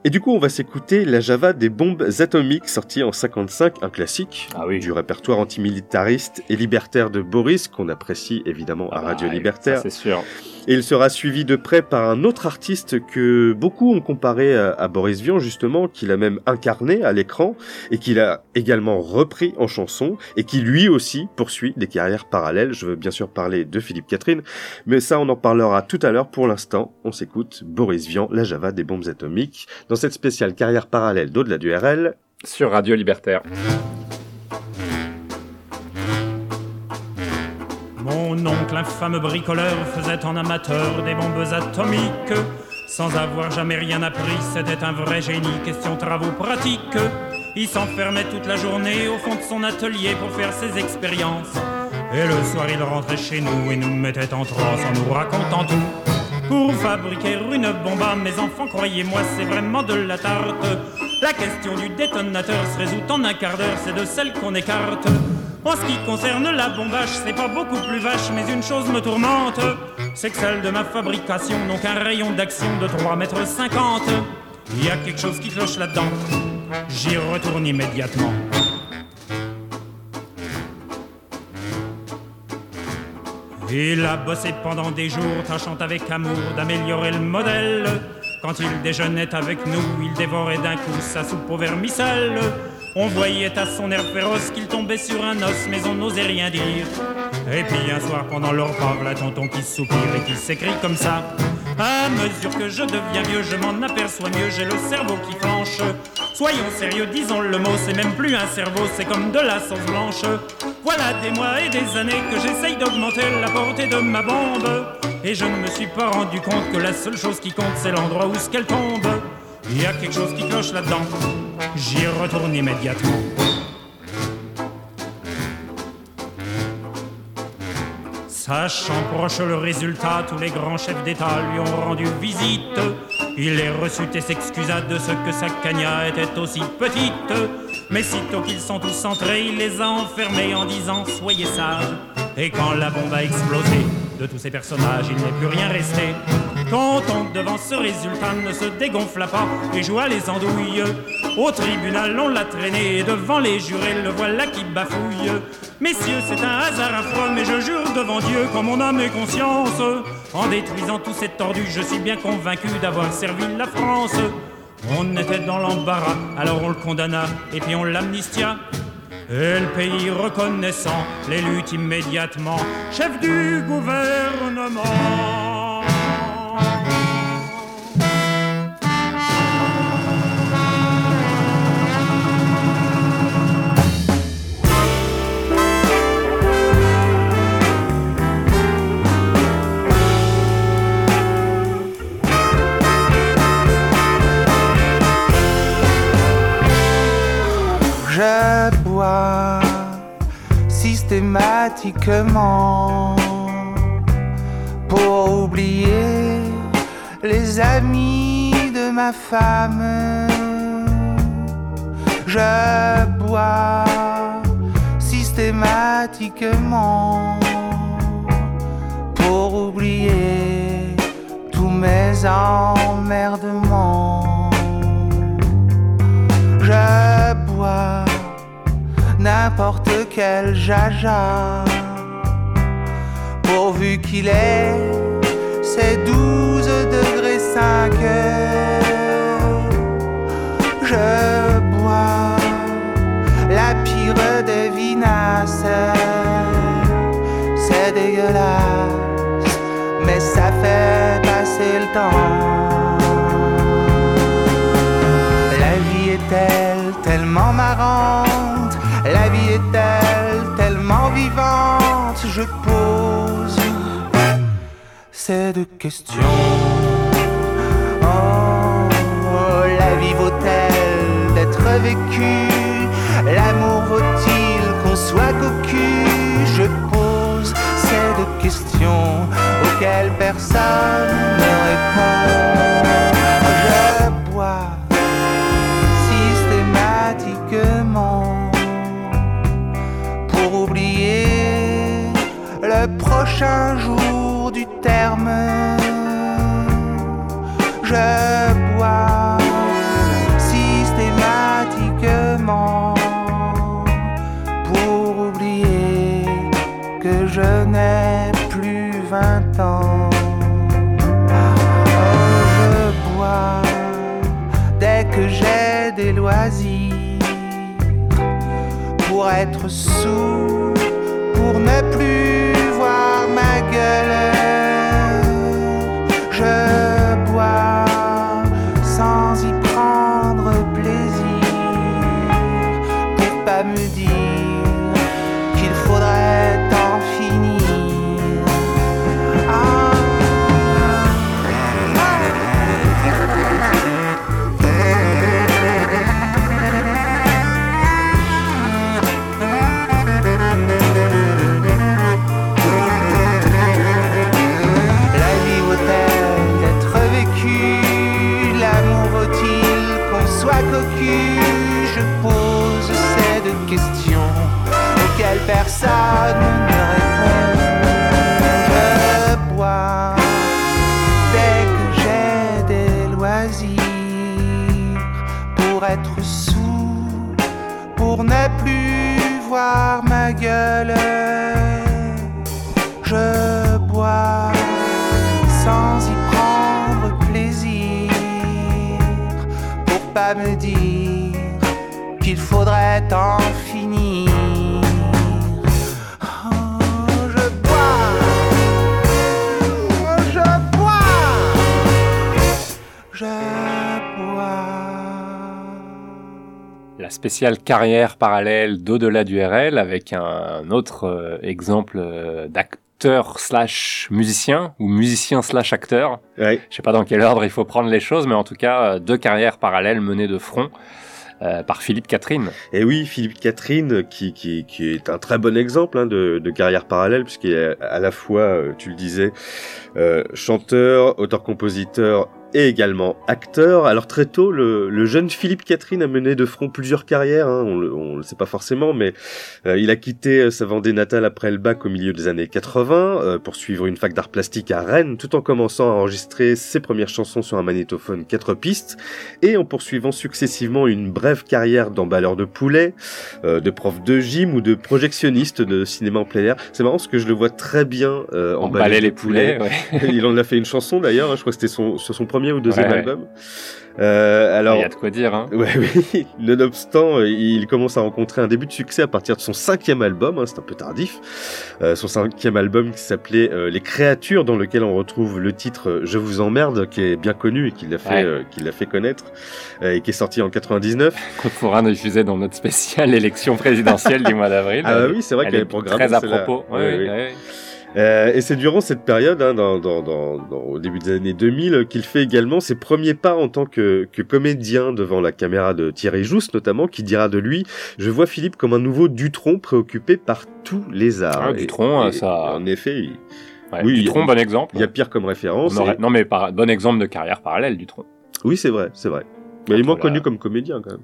Et du coup, on va s'écouter la Java des bombes atomiques, sortie en 55, un classique Ah du répertoire antimilitariste et libertaire de Boris, qu'on apprécie évidemment à Radio Libertaire. Ah bah, Ça, c'est sûr. Et il sera suivi de près par un autre artiste que beaucoup ont comparé à, Boris Vian, justement, qu'il a même incarné à l'écran et qu'il a également repris en chanson et qui lui aussi poursuit des carrières parallèles. Je veux bien sûr parler de Philippe Catherine, mais ça on en parlera tout à l'heure. Pour l'instant, on s'écoute Boris Vian, la Java des bombes atomiques, dans cette spéciale carrière parallèle d'au-delà du RL. Sur Radio Libertaire. Mon oncle, infâme bricoleur, faisait en amateur des bombes atomiques. Sans avoir jamais rien appris, c'était un vrai génie, question travaux pratiques. Il s'enfermait toute la journée au fond de son atelier pour faire ses expériences. Et le soir, il rentrait chez nous et nous mettait en transe en nous racontant tout. Pour fabriquer une bombe à mes enfants, croyez-moi, c'est vraiment de la tarte. La question du détonateur se résout en un quart d'heure, c'est de celle qu'on écarte. En ce qui concerne la bombage, c'est pas beaucoup plus vache, mais une chose me tourmente, c'est que celle de ma fabrication n'ont qu'un rayon d'action de 3 mètres 50. Il y a quelque chose qui cloche là-dedans. J'y retourne immédiatement. Il a bossé pendant des jours, tâchant avec amour d'améliorer le modèle. Quand il déjeunait avec nous, il dévorait d'un coup sa soupe au vermicelle. On voyait à son air féroce qu'il tombait sur un os, mais on n'osait rien dire. Et puis un soir, pendant le repas, la tonton qui soupire et qui s'écrit comme ça. À mesure que je deviens vieux, je m'en aperçois mieux, j'ai le cerveau qui flanche. Soyons sérieux, disons le mot, c'est même plus un cerveau, c'est comme de la sauce blanche. Voilà des mois et des années que j'essaye d'augmenter la portée de ma bombe. Et je ne me suis pas rendu compte que la seule chose qui compte, c'est l'endroit où ce qu'elle tombe. Il y a quelque chose qui cloche là-dedans. J'y retourne immédiatement. Sachant proche le résultat, tous les grands chefs d'État lui ont rendu visite. Il les reçut et s'excusa de ce que sa cagna était aussi petite. Mais sitôt qu'ils sont tous entrés, il les a enfermés en disant Soyez sages. Et quand la bombe a explosé, de tous ces personnages, il n'est plus rien resté. Content que devant ce résultat ne se dégonfla pas et joua les andouilles. Au tribunal, on l'a traîné et devant les jurés, le voilà qui bafouille. Messieurs, c'est un hasard affreux, mais je jure devant Dieu, qu'en mon âme et conscience, en détruisant tous ces tordus, je suis bien convaincu d'avoir servi la France. On était dans l'embarras, alors on le condamna et puis on l'amnistia. Et le pays reconnaissant l'élut immédiatement chef du gouvernement. Je bois systématiquement pour oublier les amis de ma femme. Je bois systématiquement pour oublier tous mes emmerdements. Je bois n'importe quel jaja qu'il ait ses 12 degrés 5 Je bois la pire des vinasses. C'est dégueulasse mais ça fait passer le temps. La vie est-elle tellement marrante. La vie est-elle tellement vivante. Je pose ces deux questions Oh, la vie vaut-elle d'être vécue? L'amour vaut-il qu'on soit cocu? Je pose ces deux questions auxquelles personne être sous, Carrière parallèle d'au-delà du RL avec un autre euh, exemple euh, d'acteur slash musicien ou musicien slash acteur. Ouais. Je sais pas dans quel ordre il faut prendre les choses, mais en tout cas euh, deux carrières parallèles menées de front euh, par Philippe Catherine. Et oui, Philippe Catherine, qui, qui, qui est un très bon exemple hein, de, de carrière parallèle, puisqu'il est à la fois, tu le disais, euh, chanteur, auteur-compositeur et également acteur. Alors très tôt, le, le jeune Philippe Catherine a mené de front plusieurs carrières, hein, on, le, on le sait pas forcément, mais euh, il a quitté euh, sa Vendée natale après le bac au milieu des années 80 euh, pour suivre une fac d'art plastique à Rennes, tout en commençant à enregistrer ses premières chansons sur un magnétophone 4 pistes, et en poursuivant successivement une brève carrière d'emballeur de poulet, euh, de prof de gym ou de projectionniste de cinéma en plein air. C'est marrant parce que je le vois très bien euh, emballer les poulets, il en a fait une chanson d'ailleurs, hein, je crois que c'était son, sur son premier ou deuxième Ouais, album. Euh, alors, Il y a de quoi dire. Hein. Ouais, oui. Nonobstant, euh, il commence à rencontrer un début de succès à partir de son cinquième album, hein, c'est un peu tardif. Euh, son cinquième album qui s'appelait Les Créatures, dans lequel on retrouve le titre Je vous emmerde, qui est bien connu et qui l'a fait, qui l'a fait connaître, et qui est sorti en 99. Qu'on pourra diffuser dans notre spéciale élection présidentielle du mois d'avril. Ah bah oui, c'est vrai Elle qu'elle est programmée, Très à propos. Oui. ouais, ouais. Euh, et c'est durant cette période, hein, dans, dans, dans, au début des années 2000, euh, qu'il fait également ses premiers pas en tant que, que comédien devant la caméra de Thierry Jousse notamment, qui dira de lui « Je vois Philippe comme un nouveau Dutron préoccupé par tous les arts. Ah, Et- Dutronc, et- ça- En effet, il- Ouais, oui, Dutronc, il- bon exemple. Il y a pire comme référence. On aurait- et- Non, mais par... bon exemple de carrière parallèle, Dutronc. Oui, c'est vrai, c'est vrai. Mais il est moins connu comme comédien quand même.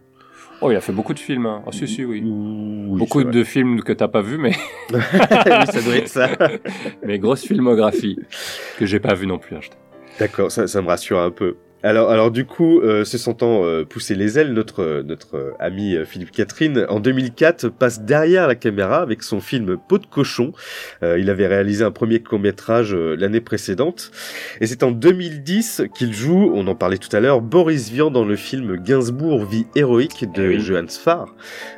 Oh, il a fait beaucoup de films. Hein. Oh, si, si, oui. Oui, beaucoup de films que t'as pas vu, mais. oui, ça doit être ça. mais grosse filmographie que j'ai pas vu non plus. hein, D'accord, ça, ça me rassure un peu. Alors, alors du coup, euh, se sentant euh, pousser les ailes, notre euh, notre euh, ami euh, Philippe Catherine, en 2004, passe derrière la caméra avec son film Peau de cochon. Euh, il avait réalisé un premier court métrage l'année précédente, et c'est en 2010 qu'il joue, on en parlait tout à l'heure, Boris Vian dans le film Gainsbourg vie héroïque de Eh oui. Johannes Farr.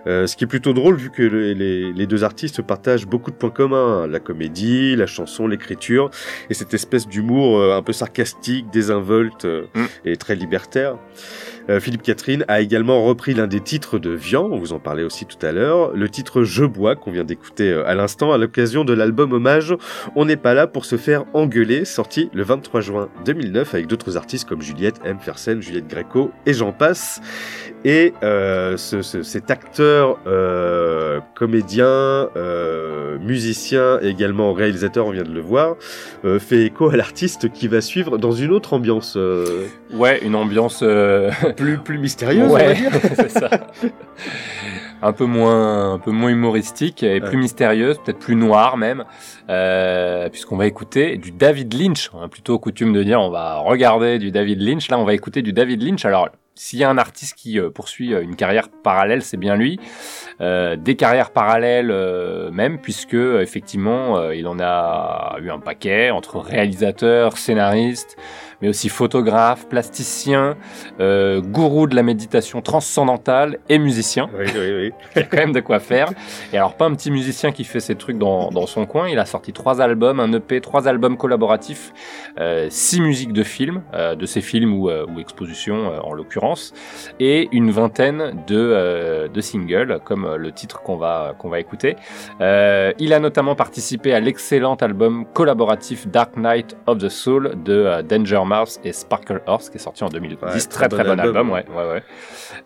Euh, ce qui est plutôt drôle vu que le- les, les deux artistes partagent beaucoup de points communs, la comédie, la chanson, l'écriture, et cette espèce d'humour euh, un peu sarcastique, désinvolte euh, Mm. Et très libertaire. Euh, Philippe Catherine a également repris l'un des titres de Vian, on vous en parlait aussi tout à l'heure, le titre Je bois qu'on vient d'écouter euh, à l'instant à l'occasion de l'album hommage On n'est pas là pour se faire engueuler, sorti le 23 juin 2009 avec d'autres artistes comme Juliette M. Fersen, Juliette Gréco et j'en passe. Et euh, ce, ce- cet acteur, euh, comédien, euh, musicien et également réalisateur, on vient de le voir, fait écho à l'artiste qui va suivre dans une autre ambiance Ouais, une ambiance. euh, plus, plus mystérieuse, on va dire. c'est ça. Un peu moins, un peu moins humoristique et plus mystérieuse, peut-être plus noire même, euh, puisqu'on va écouter du David Lynch. On a plutôt coutume de dire on va regarder du David Lynch. Là, on va écouter du David Lynch. Alors, s'il y a un artiste qui euh, poursuit euh, une carrière parallèle, c'est bien lui. Euh, des carrières parallèles euh, même, puisque effectivement, euh, il en a eu un paquet entre réalisateur, scénariste, mais aussi photographe, plasticien, euh, gourou de la méditation transcendantale et musicien. Oui, oui, oui. il y a quand même de quoi faire. Et alors, pas un petit musicien qui fait ses trucs dans, dans son coin. Il a sorti trois albums, un EP, trois albums collaboratifs, euh, six musiques de films, euh, de ses films ou, euh, ou expositions euh, en l'occurrence, et une vingtaine de, euh, de singles, comme le titre qu'on va, qu'on va écouter. Euh, il a notamment participé à l'excellent album collaboratif Dark Knight of the Soul de euh, Danger Mouse et Sparkle Horse, qui est sorti en 2010. Ouais, très très bon album, ouais. ouais, ouais.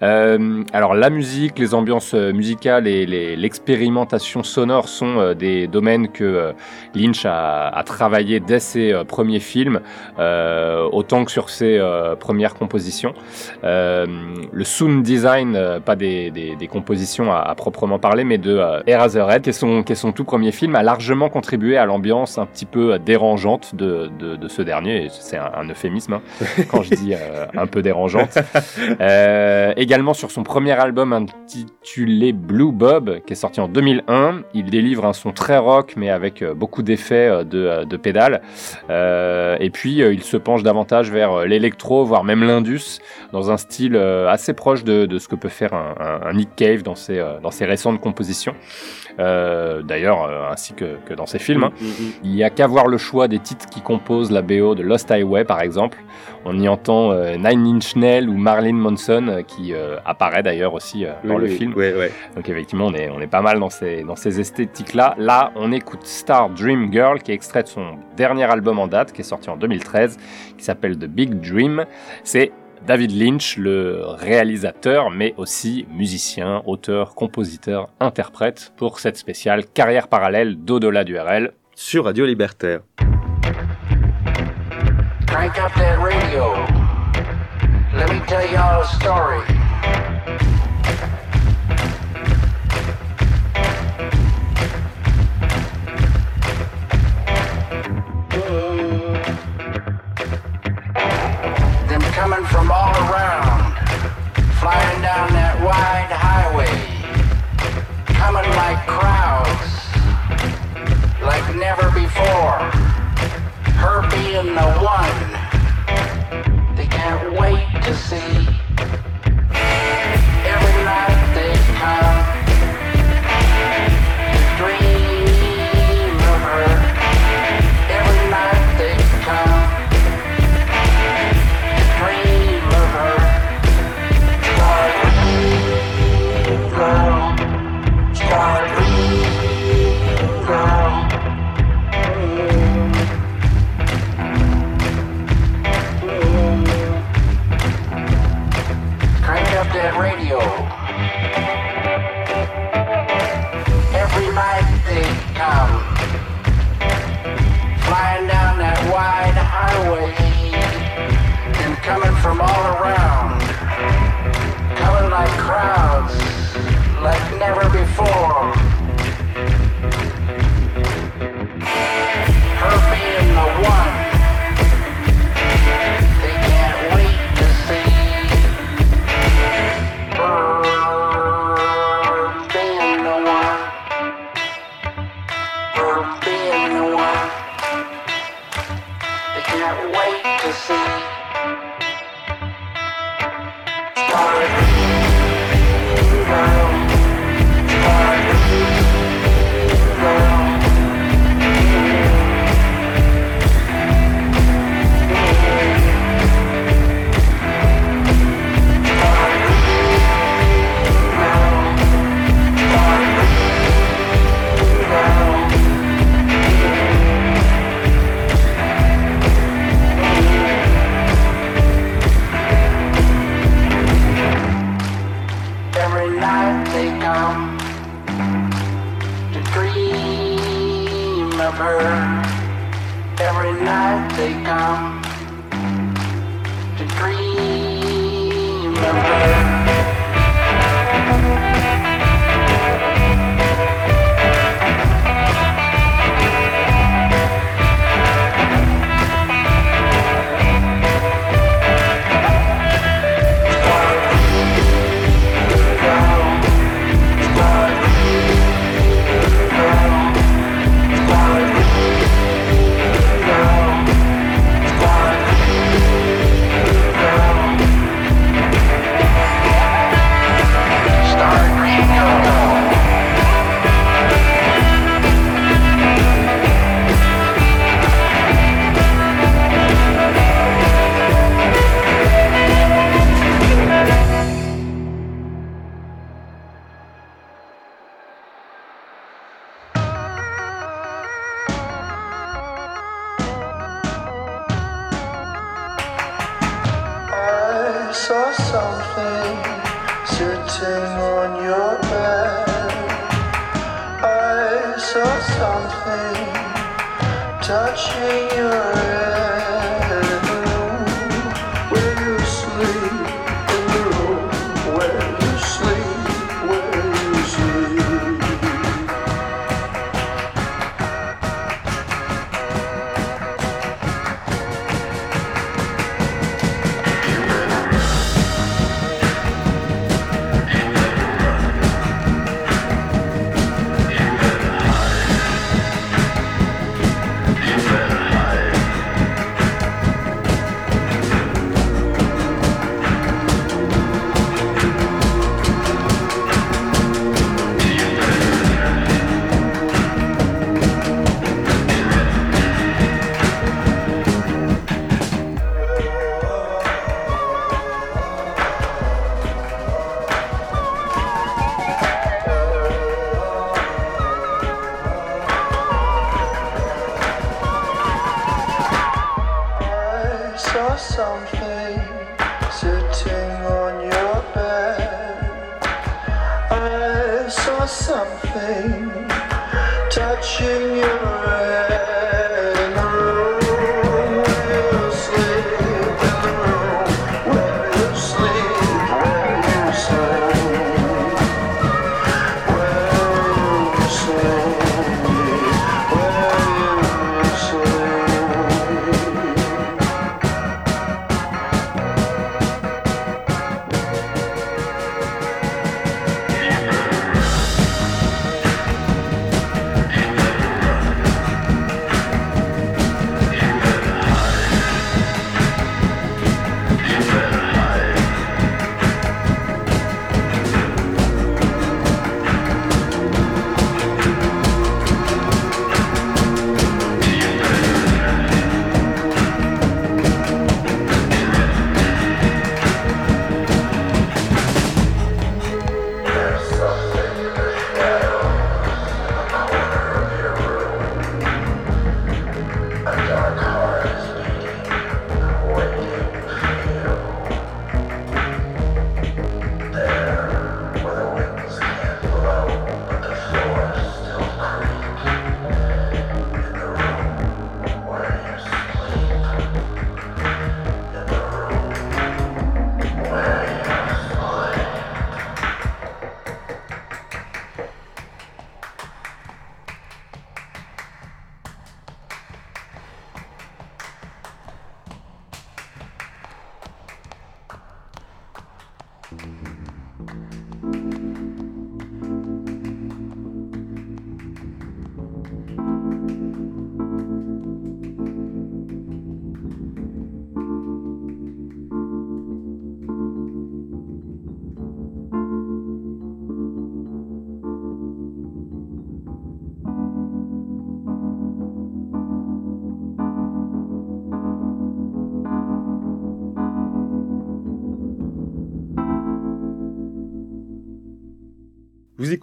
Euh, alors la musique, les ambiances musicales et l'expérimentation sonore sont des domaines que Lynch a, a travaillé dès ses premiers films, euh, autant que sur ses premières compositions. Le sound design, pas des, des- des compositions à, à proprement parler, mais de euh, Eraserhead, qui est, son, qui est son tout premier film, a largement contribué à l'ambiance un petit peu euh, dérangeante de, de, de ce dernier. C'est un, un euphémisme hein, quand je dis euh, un peu dérangeante. Également sur son premier album intitulé Blue Bob, qui est sorti en 2001, il délivre un son très rock, mais avec beaucoup d'effets de, de pédales. Euh, et puis il se penche davantage vers l'électro, voire même l'indus, dans un style assez proche de, de ce que peut faire un, un- un Nick Cave dans ses, dans ses récentes compositions. Euh, D'ailleurs, euh, ainsi que, que dans ses films. hein. Il n'y a qu'à voir le choix des titres qui composent la BO de Lost Highway, par exemple. On y entend euh, Nine Inch Nails ou Marilyn Manson, euh, qui euh, apparaît d'ailleurs aussi euh, dans Oui, le oui, film. Donc effectivement, on est, on est pas mal dans ces, dans ces esthétiques-là. Là, on écoute Star Dream Girl, qui est extrait de son dernier album en date, qui est sorti en 2013, qui s'appelle The Big Dream. C'est David Lynch, le réalisateur, mais aussi musicien, auteur, compositeur, interprète pour cette spéciale carrière parallèle d'au-delà du RL. Sur Radio Libertaire. Crank up that radio. Let me tell y'all a story. say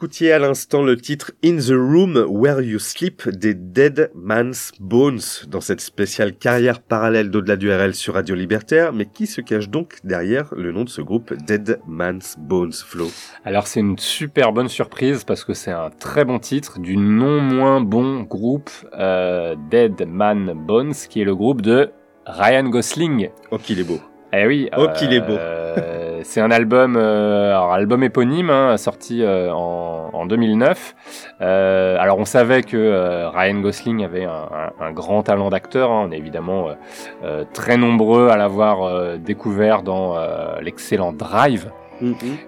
écoutiez à l'instant le titre In the Room Where You Sleep des Dead Man's Bones dans cette spéciale carrière parallèle d'au-delà du RL sur Radio Libertaire. Mais qui se cache donc derrière le nom de ce groupe Dead Man's Bones, Flo? Alors c'est une super bonne surprise parce que c'est un très bon titre du non moins bon groupe euh, Dead Man Bones qui est le groupe de Ryan Gosling. Oh qu'il est beau. Eh oui. Oh qu'il est beau. C'est un album, euh, alors album éponyme, hein, sorti euh, en, en 2009. Euh, alors on savait que Ryan Gosling avait un, grand talent d'acteur. hein. On est évidemment très nombreux à l'avoir découvert dans l'excellent Drive.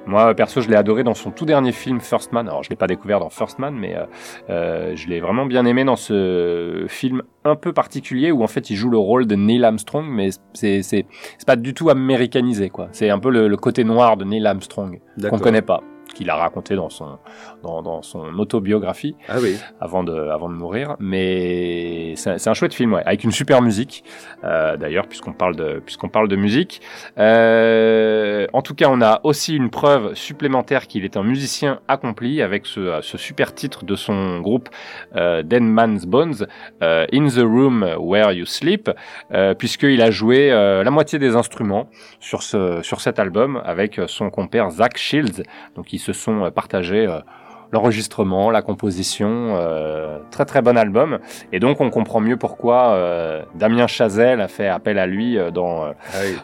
Moi, perso, je l'ai adoré dans son tout dernier film First Man. Alors, je l'ai pas découvert dans First Man, mais euh, euh, je l'ai vraiment bien aimé dans ce film un peu particulier où en fait il joue le rôle de Neil Armstrong, mais c'est c'est c'est pas du tout américanisé quoi. C'est un peu le, le côté noir de Neil Armstrong qu'on D'accord. connaît pas, qu'il a raconté dans son, dans, dans son autobiographie Ah oui. avant de, avant de mourir. Mais c'est un chouette film, ouais, avec une super musique, euh, d'ailleurs, puisqu'on parle de, puisqu'on parle de musique. Euh, en tout cas, on a aussi une preuve supplémentaire qu'il est un musicien accompli avec ce, ce super titre de son groupe euh, Dead Man's Bones, euh, In the Room Where You Sleep, puisqu'il a joué la moitié des instruments sur, ce, sur cet album avec son compère Zach Shields. Donc ils se sont euh, partagés euh, l'enregistrement, la composition, euh, très très bon album. Et donc on comprend mieux pourquoi euh, Damien Chazelle a fait appel à lui euh, dans, euh,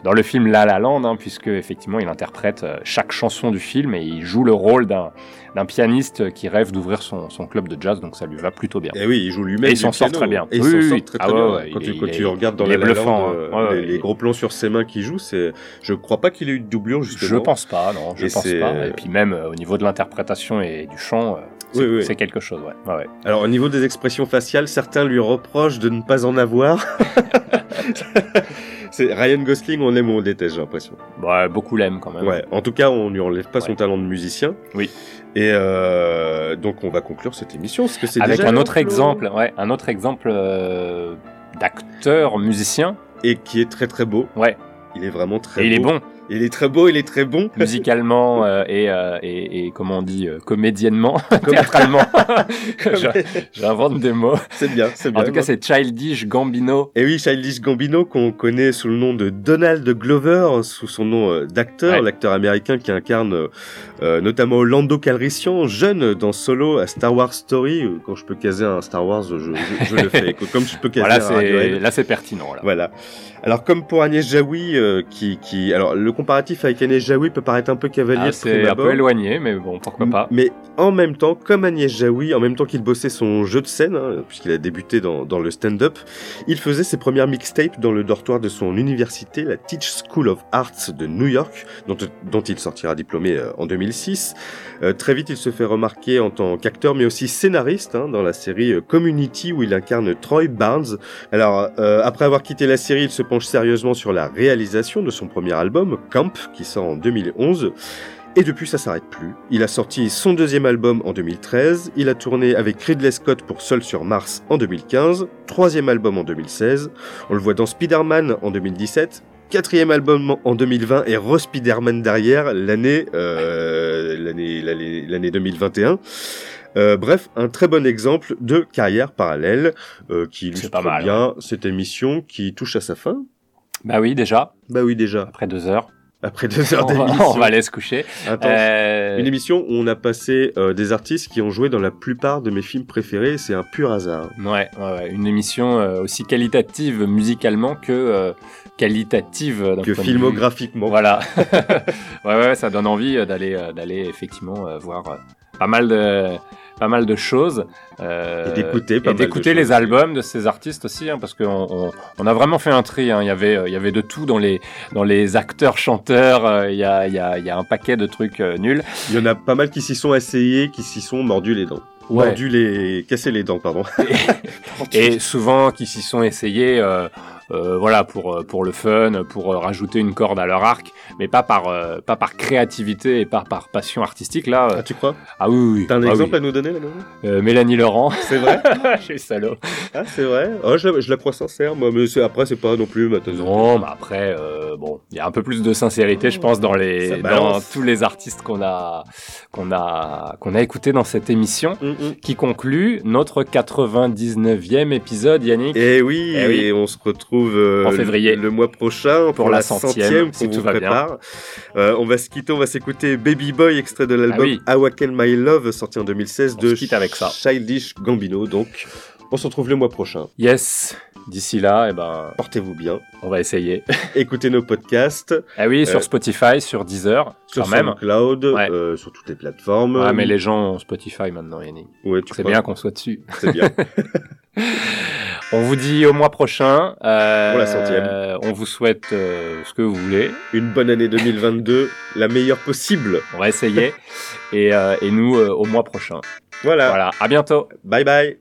dans le film La La Land, hein, puisque effectivement il interprète chaque chanson du film et il joue le rôle d'un d'un pianiste qui rêve d'ouvrir son, son club de jazz, donc ça lui va plutôt bien. Et oui, il joue lui-même. Et il s'en sort très bien. Et il Oui, s'en oui, sort oui. très Ah très ouais, bien. ouais, quand il tu, quand il tu regardes dans bluffant, hein. euh, Ouais, les, il- les gros plans sur ses mains qui jouent, c'est, je crois pas qu'il ait eu de doublure justement. Je pense pas, non, je Et pense pas. Et puis même euh, au niveau de l'interprétation et du chant, euh, Oui, oui. c'est quelque chose, ouais. Alors au niveau des expressions faciales, certains lui reprochent de ne pas en avoir. c'est Ryan Gosling, on l'aime ou on déteste, j'ai l'impression. Ouais, beaucoup l'aiment quand même. Ouais. En tout cas, on lui enlève pas son talent de musicien. Oui. Et euh, donc on va conclure cette émission parce que c'est Avec déjà un autre exemple, ouais, un autre exemple euh, d'acteur musicien. Et qui est très très beau. Ouais. Il est vraiment très Et il est beau. bon. Il est très beau, il est très bon. musicalement euh, et, euh, et, et comment on dit euh, comédiennement, théâtralement. J'invente des mots. C'est bien, c'est bien. En tout cas, c'est Childish Gambino. Et oui, Childish Gambino, qu'on connaît sous le nom de Donald Glover, sous son nom euh, d'acteur, Ouais. l'acteur américain qui incarne euh, euh, notamment Lando Calrissian, jeune dans Solo à Star Wars Story. Quand je peux caser un Star Wars, je, je, je le fais. Comme je peux caser Voilà, un là c'est pertinent. Là. Voilà. Alors comme pour Agnès Jaoui, euh, qui, qui, alors le comparatif avec Agnès Jaoui peut paraître un peu cavalier. Ah, c'est un peu éloigné, mais bon, pourquoi pas. Mais en même temps, comme Agnès Jaoui, en même temps qu'il bossait son jeu de scène, hein, puisqu'il a débuté dans, dans le stand-up, il faisait ses premières mixtapes dans le dortoir de son université, la Teach School of Arts de New York, dont, dont il sortira diplômé euh, en 2006. Euh, très vite, il se fait remarquer en tant qu'acteur, mais aussi scénariste, hein, dans la série euh, Community, où il incarne Troy Barnes. Alors, euh, après avoir quitté la série, il se sérieusement sur la réalisation de son premier album, Camp, qui sort en 2011. Et depuis, ça s'arrête plus. Il a sorti son deuxième album en 2013, il a tourné avec Ridley Scott pour Seul sur Mars en 2015, troisième album en 2016, on le voit dans Spider-Man en 2017, quatrième album en 2020 et Re Spider-Man derrière l'année euh, l'année 2021. Euh, bref, un très bon exemple de carrière parallèle euh, qui illustre pas mal, bien cette émission qui touche à sa fin. Bah oui, déjà. Bah oui, déjà. Après deux heures. Après deux heures d'émission. on va aller se coucher. Euh, Une émission où on a passé euh, des artistes qui ont joué dans la plupart de mes films préférés. C'est un pur hasard. Ouais, ouais, ouais, une émission euh, aussi qualitative musicalement que qualitative Que filmographiquement. Voilà. ouais, ouais, ça donne envie d'aller, d'aller effectivement voir pas mal de, pas mal de choses. euh, Et d'écouter pas et mal d'écouter les albums de ces artistes aussi, hein, parce qu'on on, on a vraiment fait un tri. hein. Il y avait, euh, il y avait de tout dans les, dans les acteurs, chanteurs. euh, Il y a, il y a, il y a un paquet de trucs euh, nuls. Il y en a pas mal qui s'y sont essayés, qui s'y sont mordus les dents. Ouais. Mordus les... cassés les dents, pardon. et souvent qui s'y sont essayés euh, voilà pour euh, pour le fun pour euh, rajouter une corde à leur arc mais pas par euh, pas par créativité et pas par passion artistique là euh. Ah, tu crois? Ah oui oui T'as un Ah exemple oui. à nous donner là Euh, Mélanie Laurent. C'est vrai? Je suis salaud Ah, c'est vrai? Oh, je, la, je la crois sincère, moi, mais c'est- après, c'est pas non plus ma non mais après euh, bon il y a un peu plus de sincérité je pense dans les dans tous les artistes qu'on a qu'on a qu'on a écouté dans cette émission Mm, qui conclut notre 99e épisode Yannick. Et oui, Eh oui. et on se retrouve euh, En février. le, mois prochain pour, la la centième, si tout vous va bien. prépare. Euh, on va se quitter, on va s'écouter Baby Boy, extrait de l'album Ah oui. Awaken My Love, sorti en 2016 On de avec ça. Childish Gambino. Donc, on se retrouve le mois prochain. yes d'ici là et ben Portez-vous bien. on va essayer Écoutez nos podcasts. Ah oui, sur Euh, Spotify, sur Deezer, sur quand même. SoundCloud, Ouais. euh, sur toutes les plateformes. Ouais, mais les gens ont Spotify maintenant, Yannick. Ouais, C'est bien qu'on soit dessus. C'est bien. On vous dit au mois prochain. euh, Pour la centième. On vous souhaite euh, ce que vous voulez. Une bonne année 2022, la meilleure possible. On va essayer. et, et nous, au mois prochain. Voilà. Voilà, à bientôt. Bye bye.